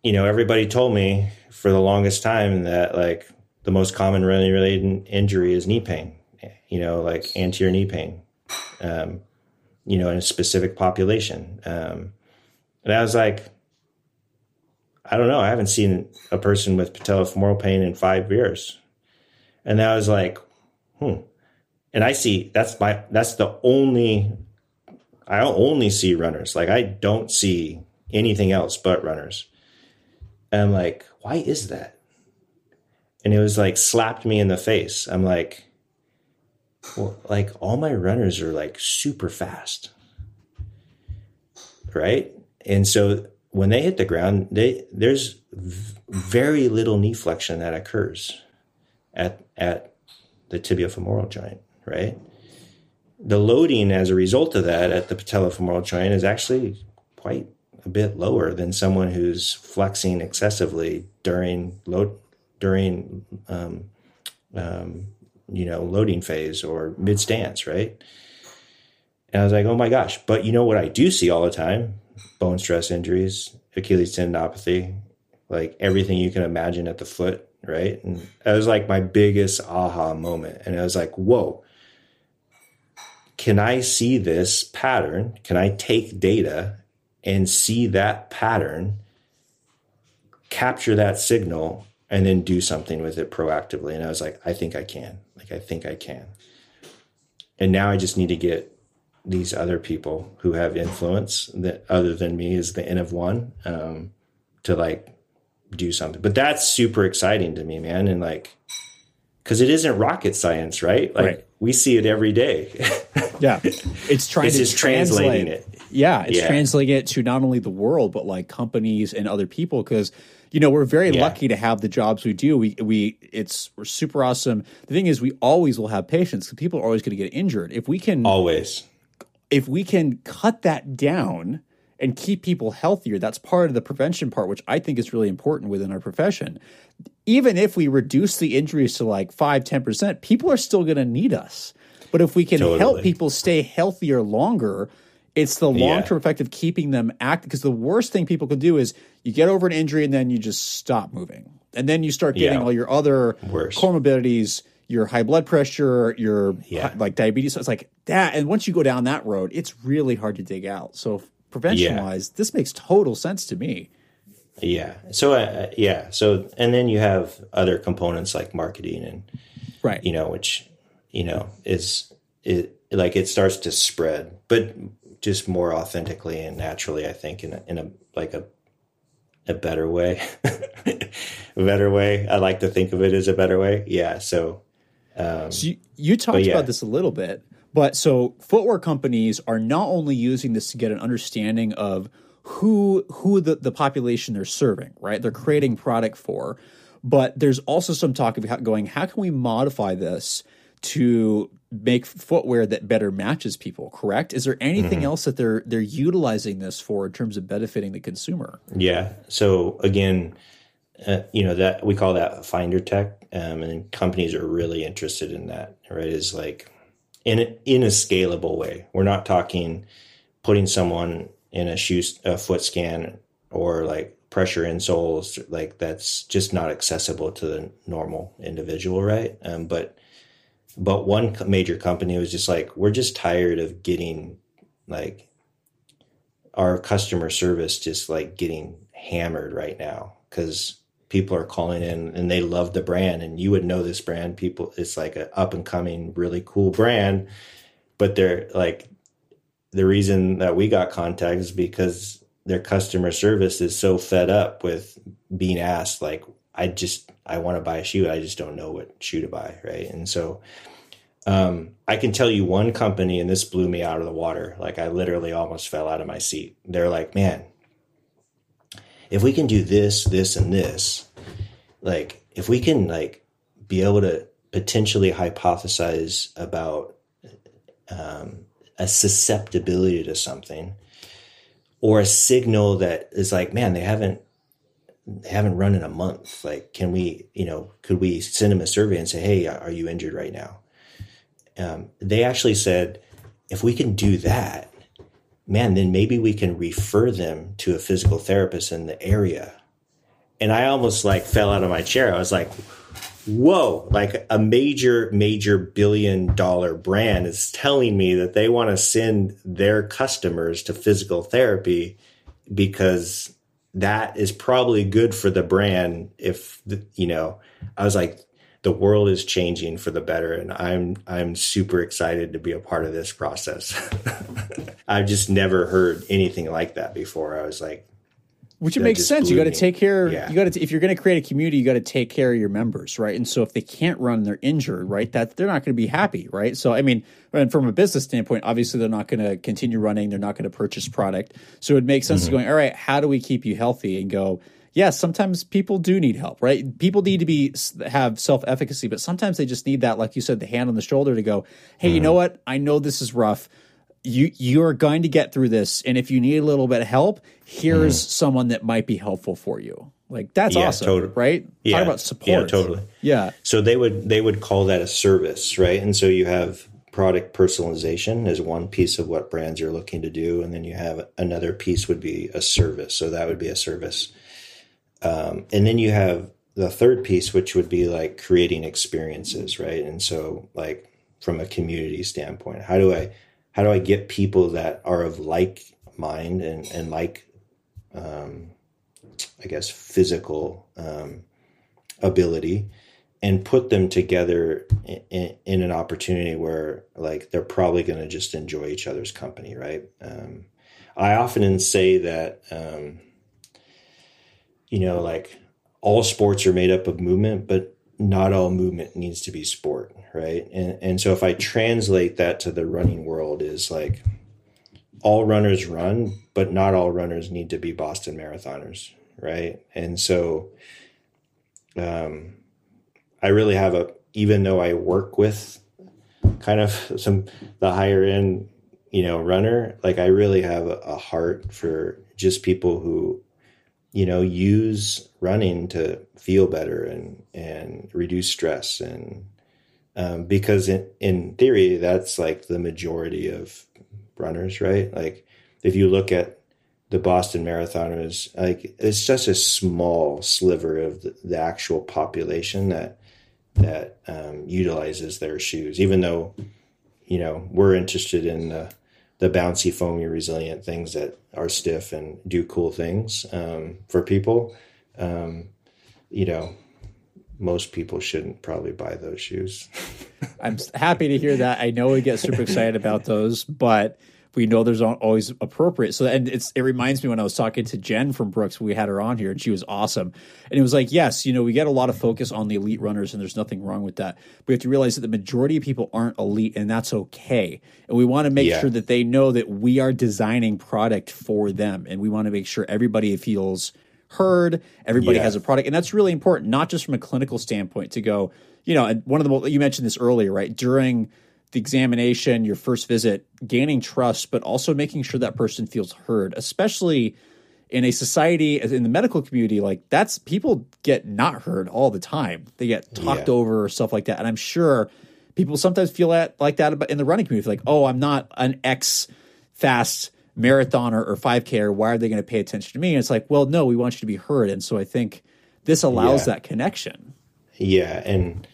you know everybody told me for the longest time that like the most common running related injury is knee pain you know like anterior knee pain um, you know in a specific population. Um, and i was like i don't know i haven't seen a person with patellofemoral pain in five years and I was like, hmm. And I see that's my that's the only I only see runners. Like I don't see anything else but runners. And I'm like, why is that? And it was like slapped me in the face. I'm like, well, like all my runners are like super fast. Right? And so when they hit the ground, they there's very little knee flexion that occurs at at the tibiofemoral joint, right? The loading as a result of that at the patellofemoral joint is actually quite a bit lower than someone who's flexing excessively during load during um, um, you know loading phase or mid stance, right? And I was like, oh my gosh! But you know what I do see all the time: bone stress injuries, Achilles tendinopathy, like everything you can imagine at the foot right? And that was like my biggest aha moment. And I was like, whoa, can I see this pattern? Can I take data and see that pattern, capture that signal, and then do something with it proactively? And I was like, I think I can. Like, I think I can. And now I just need to get these other people who have influence that other than me is the N of one um, to like do something. But that's super exciting to me, man. And like, because it isn't rocket science, right? Like right. we see it every day. [LAUGHS] yeah, it's trying it's to just translating it. Yeah, it's yeah. translating it to not only the world but like companies and other people. Because you know we're very yeah. lucky to have the jobs we do. We we it's we're super awesome. The thing is, we always will have patients. People are always going to get injured. If we can always, if we can cut that down and keep people healthier. That's part of the prevention part, which I think is really important within our profession. Even if we reduce the injuries to like 5 10%, people are still going to need us. But if we can totally. help people stay healthier longer, it's the long term yeah. effect of keeping them active. Because the worst thing people could do is you get over an injury and then you just stop moving. And then you start getting yeah. all your other Worse. comorbidities, your high blood pressure, your yeah. like diabetes. So it's like that. And once you go down that road, it's really hard to dig out. So prevention yeah. wise, this makes total sense to me. Yeah. So uh, yeah. So and then you have other components like marketing and right. You know, which you know is it like it starts to spread, but just more authentically and naturally. I think in a, in a like a a better way, [LAUGHS] a better way. I like to think of it as a better way. Yeah. So. Um, so you, you talked yeah. about this a little bit, but so footwear companies are not only using this to get an understanding of who who the, the population they're serving, right? They're creating product for, but there's also some talk of going, how can we modify this to make footwear that better matches people, correct? Is there anything mm-hmm. else that they're they're utilizing this for in terms of benefiting the consumer? Yeah. So again, uh, you know that we call that finder tech, um, and companies are really interested in that. Right? Is like in a, in a scalable way. We're not talking putting someone in a shoe a foot scan or like pressure insoles, like that's just not accessible to the normal individual, right? Um, but but one major company was just like, we're just tired of getting like our customer service just like getting hammered right now because people are calling in and they love the brand. And you would know this brand. People it's like an up and coming really cool brand. But they're like the reason that we got contact is because their customer service is so fed up with being asked like i just i want to buy a shoe. I just don't know what shoe to buy right? And so um, i can tell you one company and this blew me out of the water. Like i literally almost fell out of my seat. They're like man if we can do this this and this like if we can like be able to potentially hypothesize about um, a susceptibility to something or a signal that is like, man, they haven't they haven't run in a month. Like, can we, you know, could we send them a survey and say, hey, are you injured right now? Um, they actually said, if we can do that, man, then maybe we can refer them to a physical therapist in the area. And I almost like fell out of my chair. I was like, whoa, like a major, major billion dollar brand is telling me that they want to send their customers to physical therapy because that is probably good for the brand. If, you know, I was like, the world is changing for the better and i'm i'm super excited to be a part of this process [LAUGHS] i've just never heard anything like that before i was like which it makes sense. You got to take care. Yeah. You got to if you're going to create a community, you got to take care of your members, right? And so if they can't run, they're injured, right? That they're not going to be happy, right? So I mean, and from a business standpoint, obviously they're not going to continue running. They're not going to purchase product. So it makes sense mm-hmm. to going. All right, how do we keep you healthy? And go. Yes, sometimes people do need help, right? People need to be have self efficacy, but sometimes they just need that, like you said, the hand on the shoulder to go. Hey, mm-hmm. you know what? I know this is rough you you're going to get through this and if you need a little bit of help here's mm. someone that might be helpful for you like that's yeah, awesome totally. right yeah. talk about support yeah totally yeah so they would they would call that a service right and so you have product personalization is one piece of what brands are looking to do and then you have another piece would be a service so that would be a service um, and then you have the third piece which would be like creating experiences right and so like from a community standpoint how do i how do I get people that are of like mind and, and like, um, I guess, physical um, ability and put them together in, in, an opportunity where like they're probably going to just enjoy each other's company, right? Um, I often say that, um, you know, like all sports are made up of movement, but not all movement needs to be sport, right? And and so if I translate that to the running world is like all runners run, but not all runners need to be Boston marathoners, right? And so um I really have a even though I work with kind of some the higher end, you know, runner, like I really have a, a heart for just people who you know use running to feel better and and reduce stress. And um, because in, in theory that's like the majority of runners right? Like if you look at the boston marathoners like it's just a small sliver of the, the actual population that that um, utilizes their shoes even though you know we're interested in the the bouncy, foamy, resilient things that are stiff and do cool things um, for people. Um, you know, most people shouldn't probably buy those shoes. [LAUGHS] I'm happy to hear that. I know we get super excited about those, but we know there's always appropriate. So, and it's it reminds me when I was talking to Jen from Brooks, we had her on here, and she was awesome. And it was like, yes, you know, we get a lot of focus on the elite runners, and there's nothing wrong with that. But we have to realize that the majority of people aren't elite, and that's okay. And we want to make yeah. sure that they know that we are designing product for them, and we want to make sure everybody feels heard, everybody yeah. has a product, and that's really important, not just from a clinical standpoint to go. You know, and one of the you mentioned this earlier, right? During the examination, your first visit, gaining trust, but also making sure that person feels heard, especially in a society in the medical community like that's people get not heard all the time they get talked yeah. over or stuff like that and i'm sure people sometimes feel that like that in the running community like oh i'm not an ex fast marathoner or 5K, why are they going to pay attention to me? And it's like, well, no, we want you to be heard. And so I think this allows yeah. that connection. Yeah. And,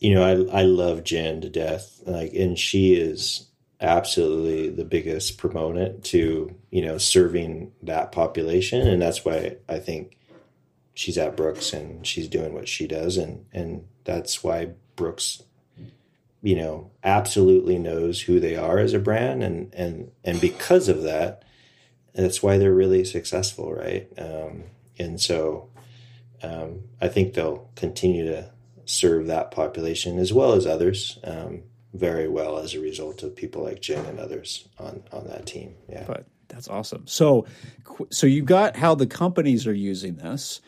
you know, I, I love Jen to death. Like, and she is absolutely the biggest proponent to, you know, serving that population. And that's why I think she's at Brooks and she's doing what she does. And, and that's why Brooks you know absolutely knows who they are as a brand and and and because of that that's why they're really successful right um, and so um, i think they'll continue to serve that population as well as others um, very well as a result of people like jen and others on on that team yeah but that's awesome so so you got how the companies are using this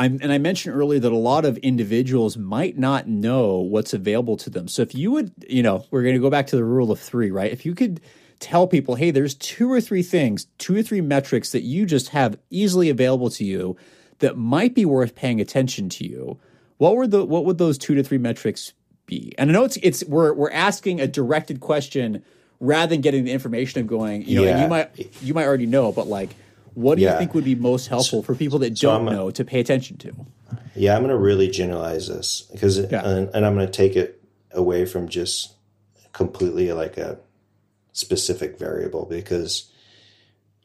I'm, and I mentioned earlier that a lot of individuals might not know what's available to them. So if you would, you know, we're going to go back to the rule of three, right? If you could tell people, hey, there's two or three things, two or three metrics that you just have easily available to you that might be worth paying attention to you. What were the what would those two to three metrics be? And I know it's it's we're we're asking a directed question rather than getting the information of going, you know, yeah. and you might you might already know, but like what do yeah. you think would be most helpful for people that don't so know to pay attention to? Yeah, I'm going to really generalize this because, yeah. and, and I'm going to take it away from just completely like a specific variable because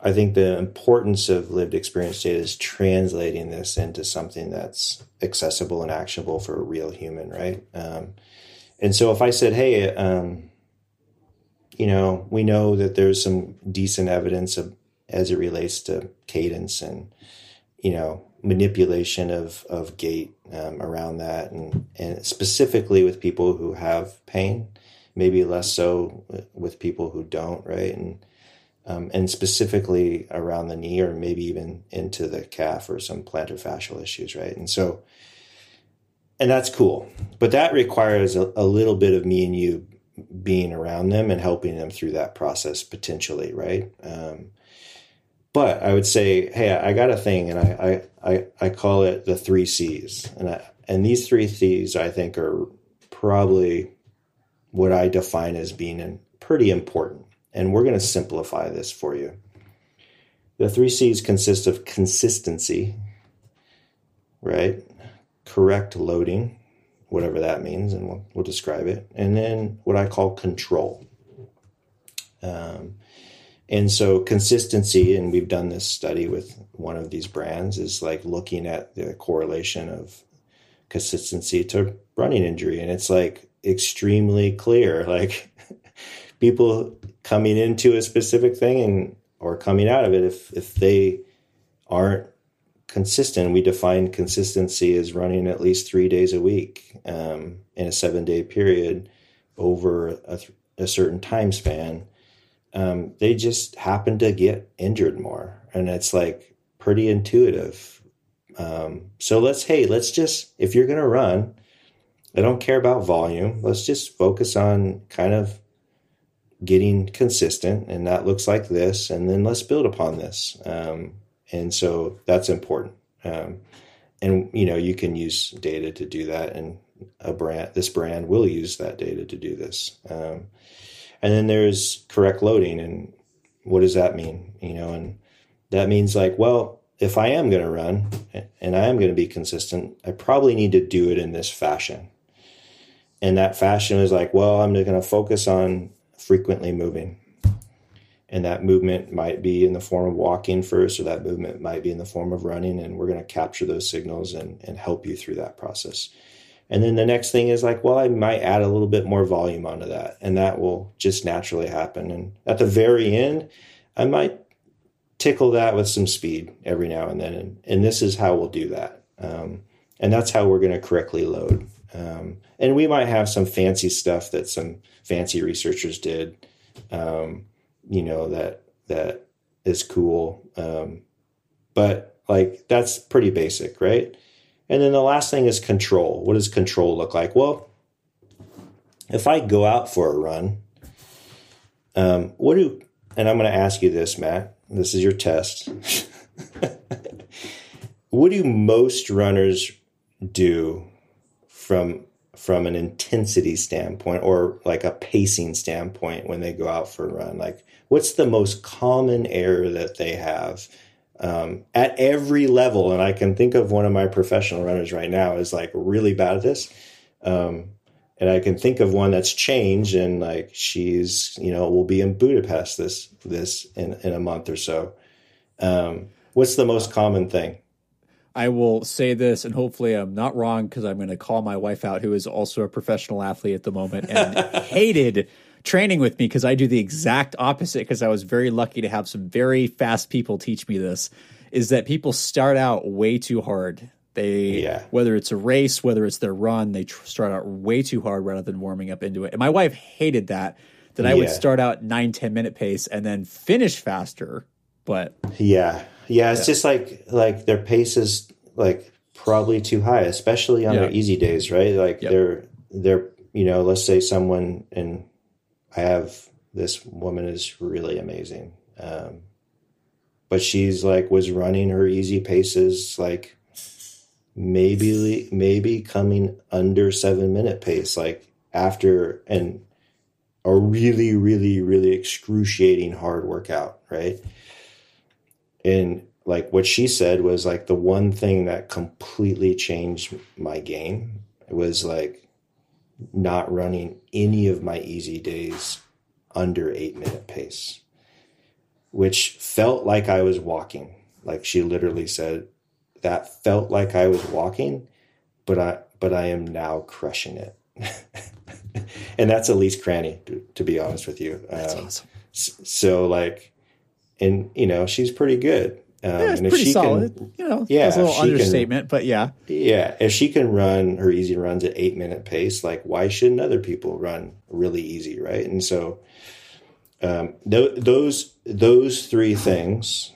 I think the importance of lived experience data is translating this into something that's accessible and actionable for a real human, right? Um, and so if I said, hey, um, you know, we know that there's some decent evidence of as it relates to cadence and you know manipulation of of gait um, around that, and and specifically with people who have pain, maybe less so with people who don't, right? And um, and specifically around the knee, or maybe even into the calf or some plantar fascial issues, right? And so, and that's cool, but that requires a, a little bit of me and you being around them and helping them through that process potentially, right? Um, but I would say, hey, I got a thing, and I I I, I call it the three C's, and I, and these three C's I think are probably what I define as being pretty important. And we're going to simplify this for you. The three C's consist of consistency, right? Correct loading, whatever that means, and we'll, we'll describe it. And then what I call control. Um, and so consistency, and we've done this study with one of these brands, is like looking at the correlation of consistency to running injury. And it's like extremely clear. [LAUGHS] Like people coming into a specific thing and or coming out of it, if if they aren't consistent, we define consistency as running at least three days a week um, in a seven day period over a, a certain time span um, they just happen to get injured more. And it's like pretty intuitive. Um, so let's, hey, let's just, if you're to run, I don't care about volume. Let's just focus on kind of getting consistent. And that looks like this. And then let's build upon this. Um, and so that's important. Um, and, you know, you can use data to do that. And a brand, this brand will use that data to do this. Um, and then there's correct loading and what does that mean you know and that means like well if i am going to run and i am going to be consistent i probably need to do it in this fashion and that fashion is like well i'm going to focus on frequently moving and that movement might be in the form of walking first or that movement might be in the form of running and we're going to capture those signals and, and help you through that process and then the next thing is like, well, I might add a little bit more volume onto that, and that will just naturally happen. And at the very end, I might tickle that with some speed every now and then. And, and this is how we'll do that. Um, and that's how we're going to correctly load. Um, and we might have some fancy stuff that some fancy researchers did, um, you know, that, that is cool. Um, but like, that's pretty basic, right? And then the last thing is control. What does control look like? Well, if I go out for a run, um, what do, and I'm going to ask you this, Matt, this is your test. [LAUGHS] what do most runners do from from an intensity standpoint or like a pacing standpoint when they go out for a run? Like, what's the most common error that they have um, at every level? And I can think of one of my professional runners right now is like really bad at this. Um, and I can think of one that's changed and like she's, you know, will be in Budapest this, this in, in a month or so. Um, what's the most common thing? I will say this, and hopefully I'm not wrong because I'm going to call my wife out, who is also a professional athlete at the moment and [LAUGHS] hated training with me because I do the exact opposite because I was very lucky to have some very fast people teach me this is that people start out way too hard. They, yeah. whether it's a race, whether it's their run, they tr- start out way too hard rather than warming up into it. And my wife hated that, that I yeah. would start out nine, 10 minute pace and then finish faster. But yeah, yeah, it's yeah. just like like their pace is like probably too high, especially on yeah. their easy days, right? Like yep. they're they're you know, let's say someone and I have this woman is really amazing. Um, but she's like was running her easy paces like maybe maybe coming under seven minute pace like after and a really really really excruciating hard workout right and like what she said was like the one thing that completely changed my game it was like not running any of my easy days under eight minute pace which felt like i was walking. Like she literally said that felt like i was walking but i but i am now crushing it. [LAUGHS] And that's elise cranny to, to, be honest with you. That's um, awesome. so like and you know she's pretty good. Um, yeah, it's pretty solid. Can, you know, yeah, that's a little understatement, can, but yeah, yeah. If she can run her easy runs at eight minute pace, like why shouldn't other people run really easy, right? And so, um, th- those those three things,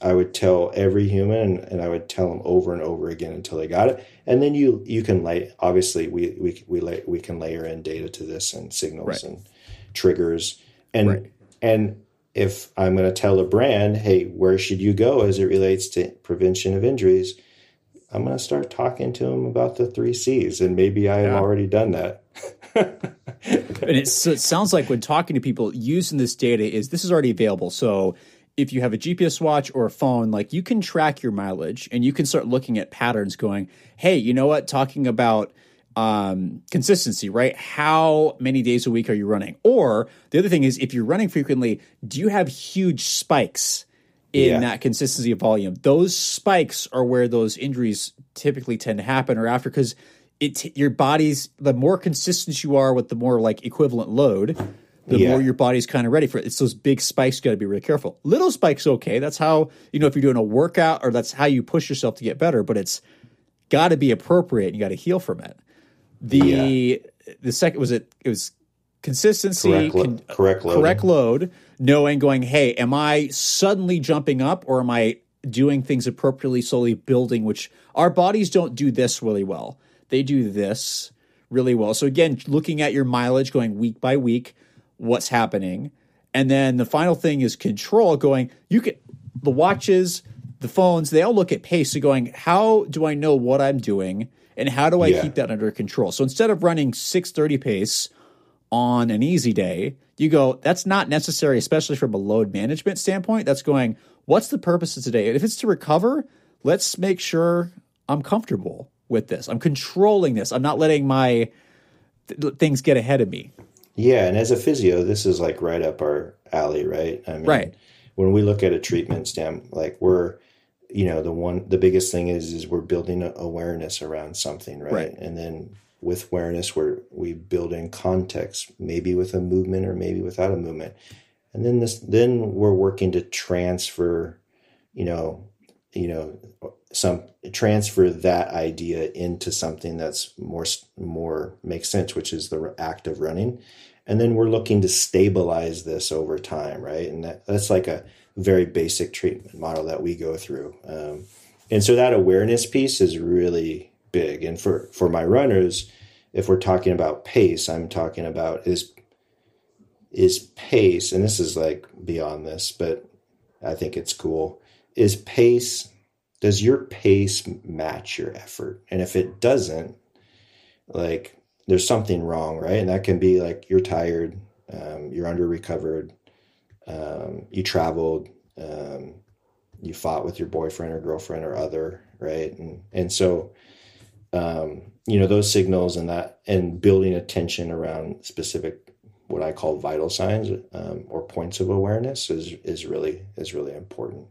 I would tell every human, and, I would tell them over and over again until they got it. And then you you can lay. Obviously, we we we lay, we can layer in data to this and signals right. and triggers and right. and if I'm going to tell a brand, hey, where should you go as it relates to prevention of injuries? I'm going to start talking to them about the three C's, and maybe I have already done that. [LAUGHS] and it sounds like when talking to people using this data is this is already available. So if you have a GPS watch or a phone, like you can track your mileage and you can start looking at patterns going, hey, you know what? Talking about um, consistency, right? How many days a week are you running? Or the other thing is, if you're running frequently, do you have huge spikes in yeah. that consistency of volume? Those spikes are where those injuries typically tend to happen, or after because it your body's the more consistent you are with the more like equivalent load, the yeah. more your body's kind of ready for it. It's those big spikes got to be really careful. Little spikes okay. That's how you know if you're doing a workout or that's how you push yourself to get better, but it's got to be appropriate. And you got to heal from it. The yeah. the second was it it was consistency, correct, con, correct, correct load, knowing going, hey, am I suddenly jumping up or am I doing things appropriately, slowly building? Which our bodies don't do this really well. They do this really well. So again, looking at your mileage, going week by week, what's happening, and then the final thing is control. Going, you can the watches, the phones, they all look at pace. So going, how do I know what I'm doing? And how do I yeah. keep that under control? So instead of running 630 pace on an easy day, you go, that's not necessary, especially from a load management standpoint. That's going, what's the purpose of today? if it's to recover, let's make sure I'm comfortable with this. I'm controlling this. I'm not letting my th- things get ahead of me. Yeah, and as a physio, this is like right up our alley, right? I mean, right. When we look at a treatment stem, like we're you know the one the biggest thing is is we're building awareness around something right, right. and then with awareness we're we build in context maybe with a movement or maybe without a movement. And then this then we're working to transfer you know you know some transfer that idea into something that's more more makes sense which is the act of running. And then we're looking to stabilize this over time right? And that, that's like a very basic treatment model that we go through. Um, and so that awareness piece is really big. And for, for my runners, if we're talking about pace, I'm talking about is is pace, and this is like beyond this, but I think it's cool. Is pace does your pace match your effort? And if it doesn't, like there's something wrong, right? And that can be like you're tired, um, you're under recovered, um, you traveled, um, you fought with your boyfriend or girlfriend or other, right? And and so, um, you know, those signals and that and building attention around specific what I call vital signs um, or points of awareness is is really is really important.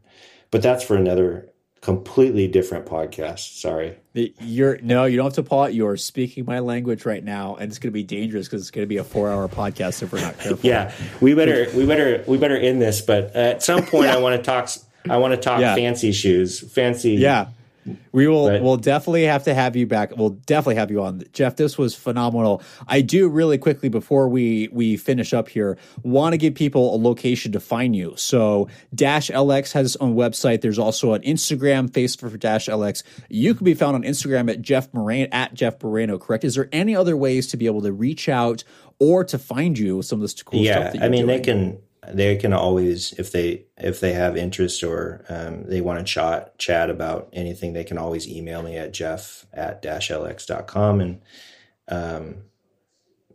But that's for another completely different podcast. Sorry. You're no, you don't have to out. You're speaking my language right now, and it's going to be dangerous because it's going to be a four-hour podcast if we're not careful. yeah, we better we better we better end this. But at some point, [LAUGHS] yeah. I want to talk. I want to talk yeah. fancy shoes, fancy. Yeah, we will we'll definitely have to have you back. We'll definitely have you on. Jeff, this was phenomenal. I do really quickly before we we finish up here, want to give people a location to find you. So DashLX has its own website. There's also an Instagram, Facebook for DashLX. You can be found on Instagram at Jeff Moreno at Jeff Moreno, correct? Is there any other ways to be able to reach out or to find you some of this cool yeah, stuff? Yeah, I mean doing? they can they can always if they if they have interest or um, they want to chat chat about anything they can always email me at jeff at dashlx.com and um,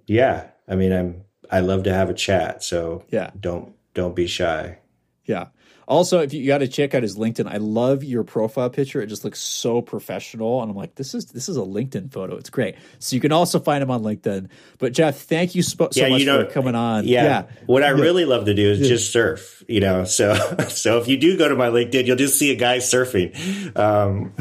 yeah i mean i'm i love to have a chat so yeah. don't don't be shy. Yeah also, if you, you got to check out his LinkedIn, I love your profile picture. It just looks so professional, and I'm like, this is this is a LinkedIn photo. It's great. So you can also find him on LinkedIn. But Jeff, thank you so, so yeah, much you know, for coming on. Yeah, yeah. what I really love to do is yeah. just surf. You know, so [LAUGHS] so if you do go to my LinkedIn, you'll just see a guy surfing um,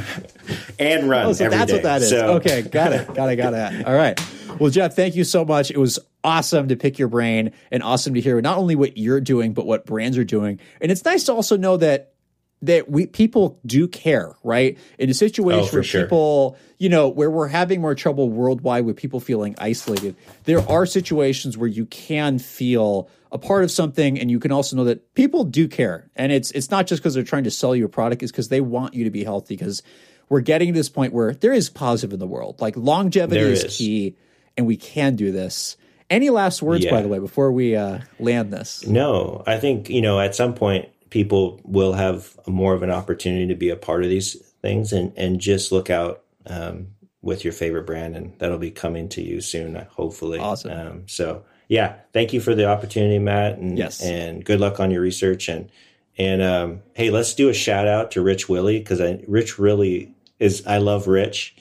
and run. Oh, so that's day. what that is. So. Okay, got it, got it, got it. [LAUGHS] All right. Well, Jeff, thank you so much. It was awesome to pick your brain and awesome to hear not only what you're doing, but what brands are doing. And it's nice to also know that that we people do care, right? In a situation oh, where sure. people, you know, where we're having more trouble worldwide with people feeling isolated, there are situations where you can feel a part of something and you can also know that people do care. And it's it's not just because they're trying to sell you a product, it's because they want you to be healthy because we're getting to this point where there is positive in the world. Like longevity is, is key and we can do this. Any last words, yeah. by the way, before we uh, land this? No, I think you know at some point people will have more of an opportunity to be a part of these things, and and just look out um, with your favorite brand, and that'll be coming to you soon, hopefully. Awesome. Um, so yeah, thank you for the opportunity, Matt, and yes, and good luck on your research, and and um, hey, let's do a shout out to Rich Willy because I Rich really is I love Rich.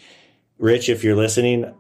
Rich, if you're listening,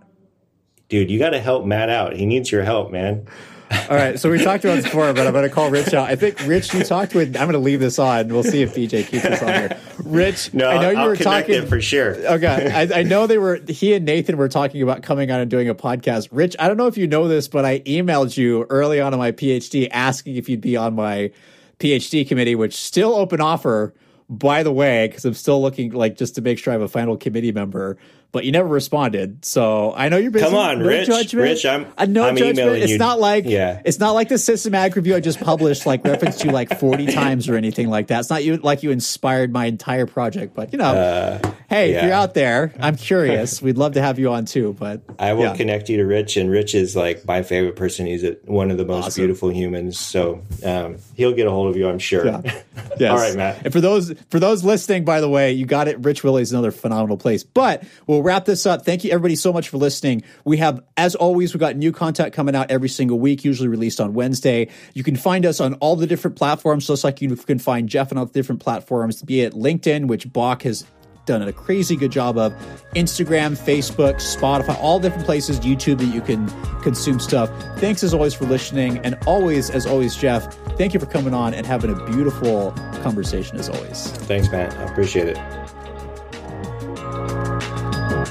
dude, you got to help Matt out. He needs your help, man. All right, so we talked about this before, but I'm going to call Rich out. I think Rich, you talked with. I'm going to leave this on. We'll see if BJ keeps this on here. Rich, no, I know you I'll were talking for sure. Okay, I, I, know they were. He and Nathan were talking about coming on and doing a podcast. Rich, I don't know if you know this, but I emailed you early on in my PhD asking if you'd be on my PhD committee, which still open offer. By the way, because I'm still looking like just to make sure I have a final committee member but you never responded. So I know you're busy. Come on, no Rich. Judgment. Rich, I'm. Uh, no I'm judgment. It's you. not like yeah. It's not like the systematic review I just published, like referenced you like 40 [LAUGHS] times or anything like that. It's not you like you inspired my entire project, but you know, uh, hey, yeah. if you're out there, I'm [LAUGHS] curious. We'd love to have you on too. But I will yeah. connect you to Rich, and Rich is like my favorite person. He's a, one of the most awesome. beautiful humans. So um, he'll get a hold of you, I'm sure. Yeah. [LAUGHS] Yes. All right, Matt. And for those for those listening, by the way, you got it. Rich Willy is another phenomenal place. But we'll wrap this up. Thank you everybody so much for listening. We have, as always, we've got new content coming out every single week, usually released on Wednesday. You can find us on all the different platforms, just like you can find Jeff on all the different platforms, be it LinkedIn, which Bach has done a crazy good job of Instagram, Facebook, Spotify, all different places, YouTube that you can consume stuff. Thanks as always for listening. And always, as always, Jeff, thank you for coming on and having a beautiful conversation as always. Thanks, Matt. I appreciate it.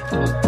Thank you.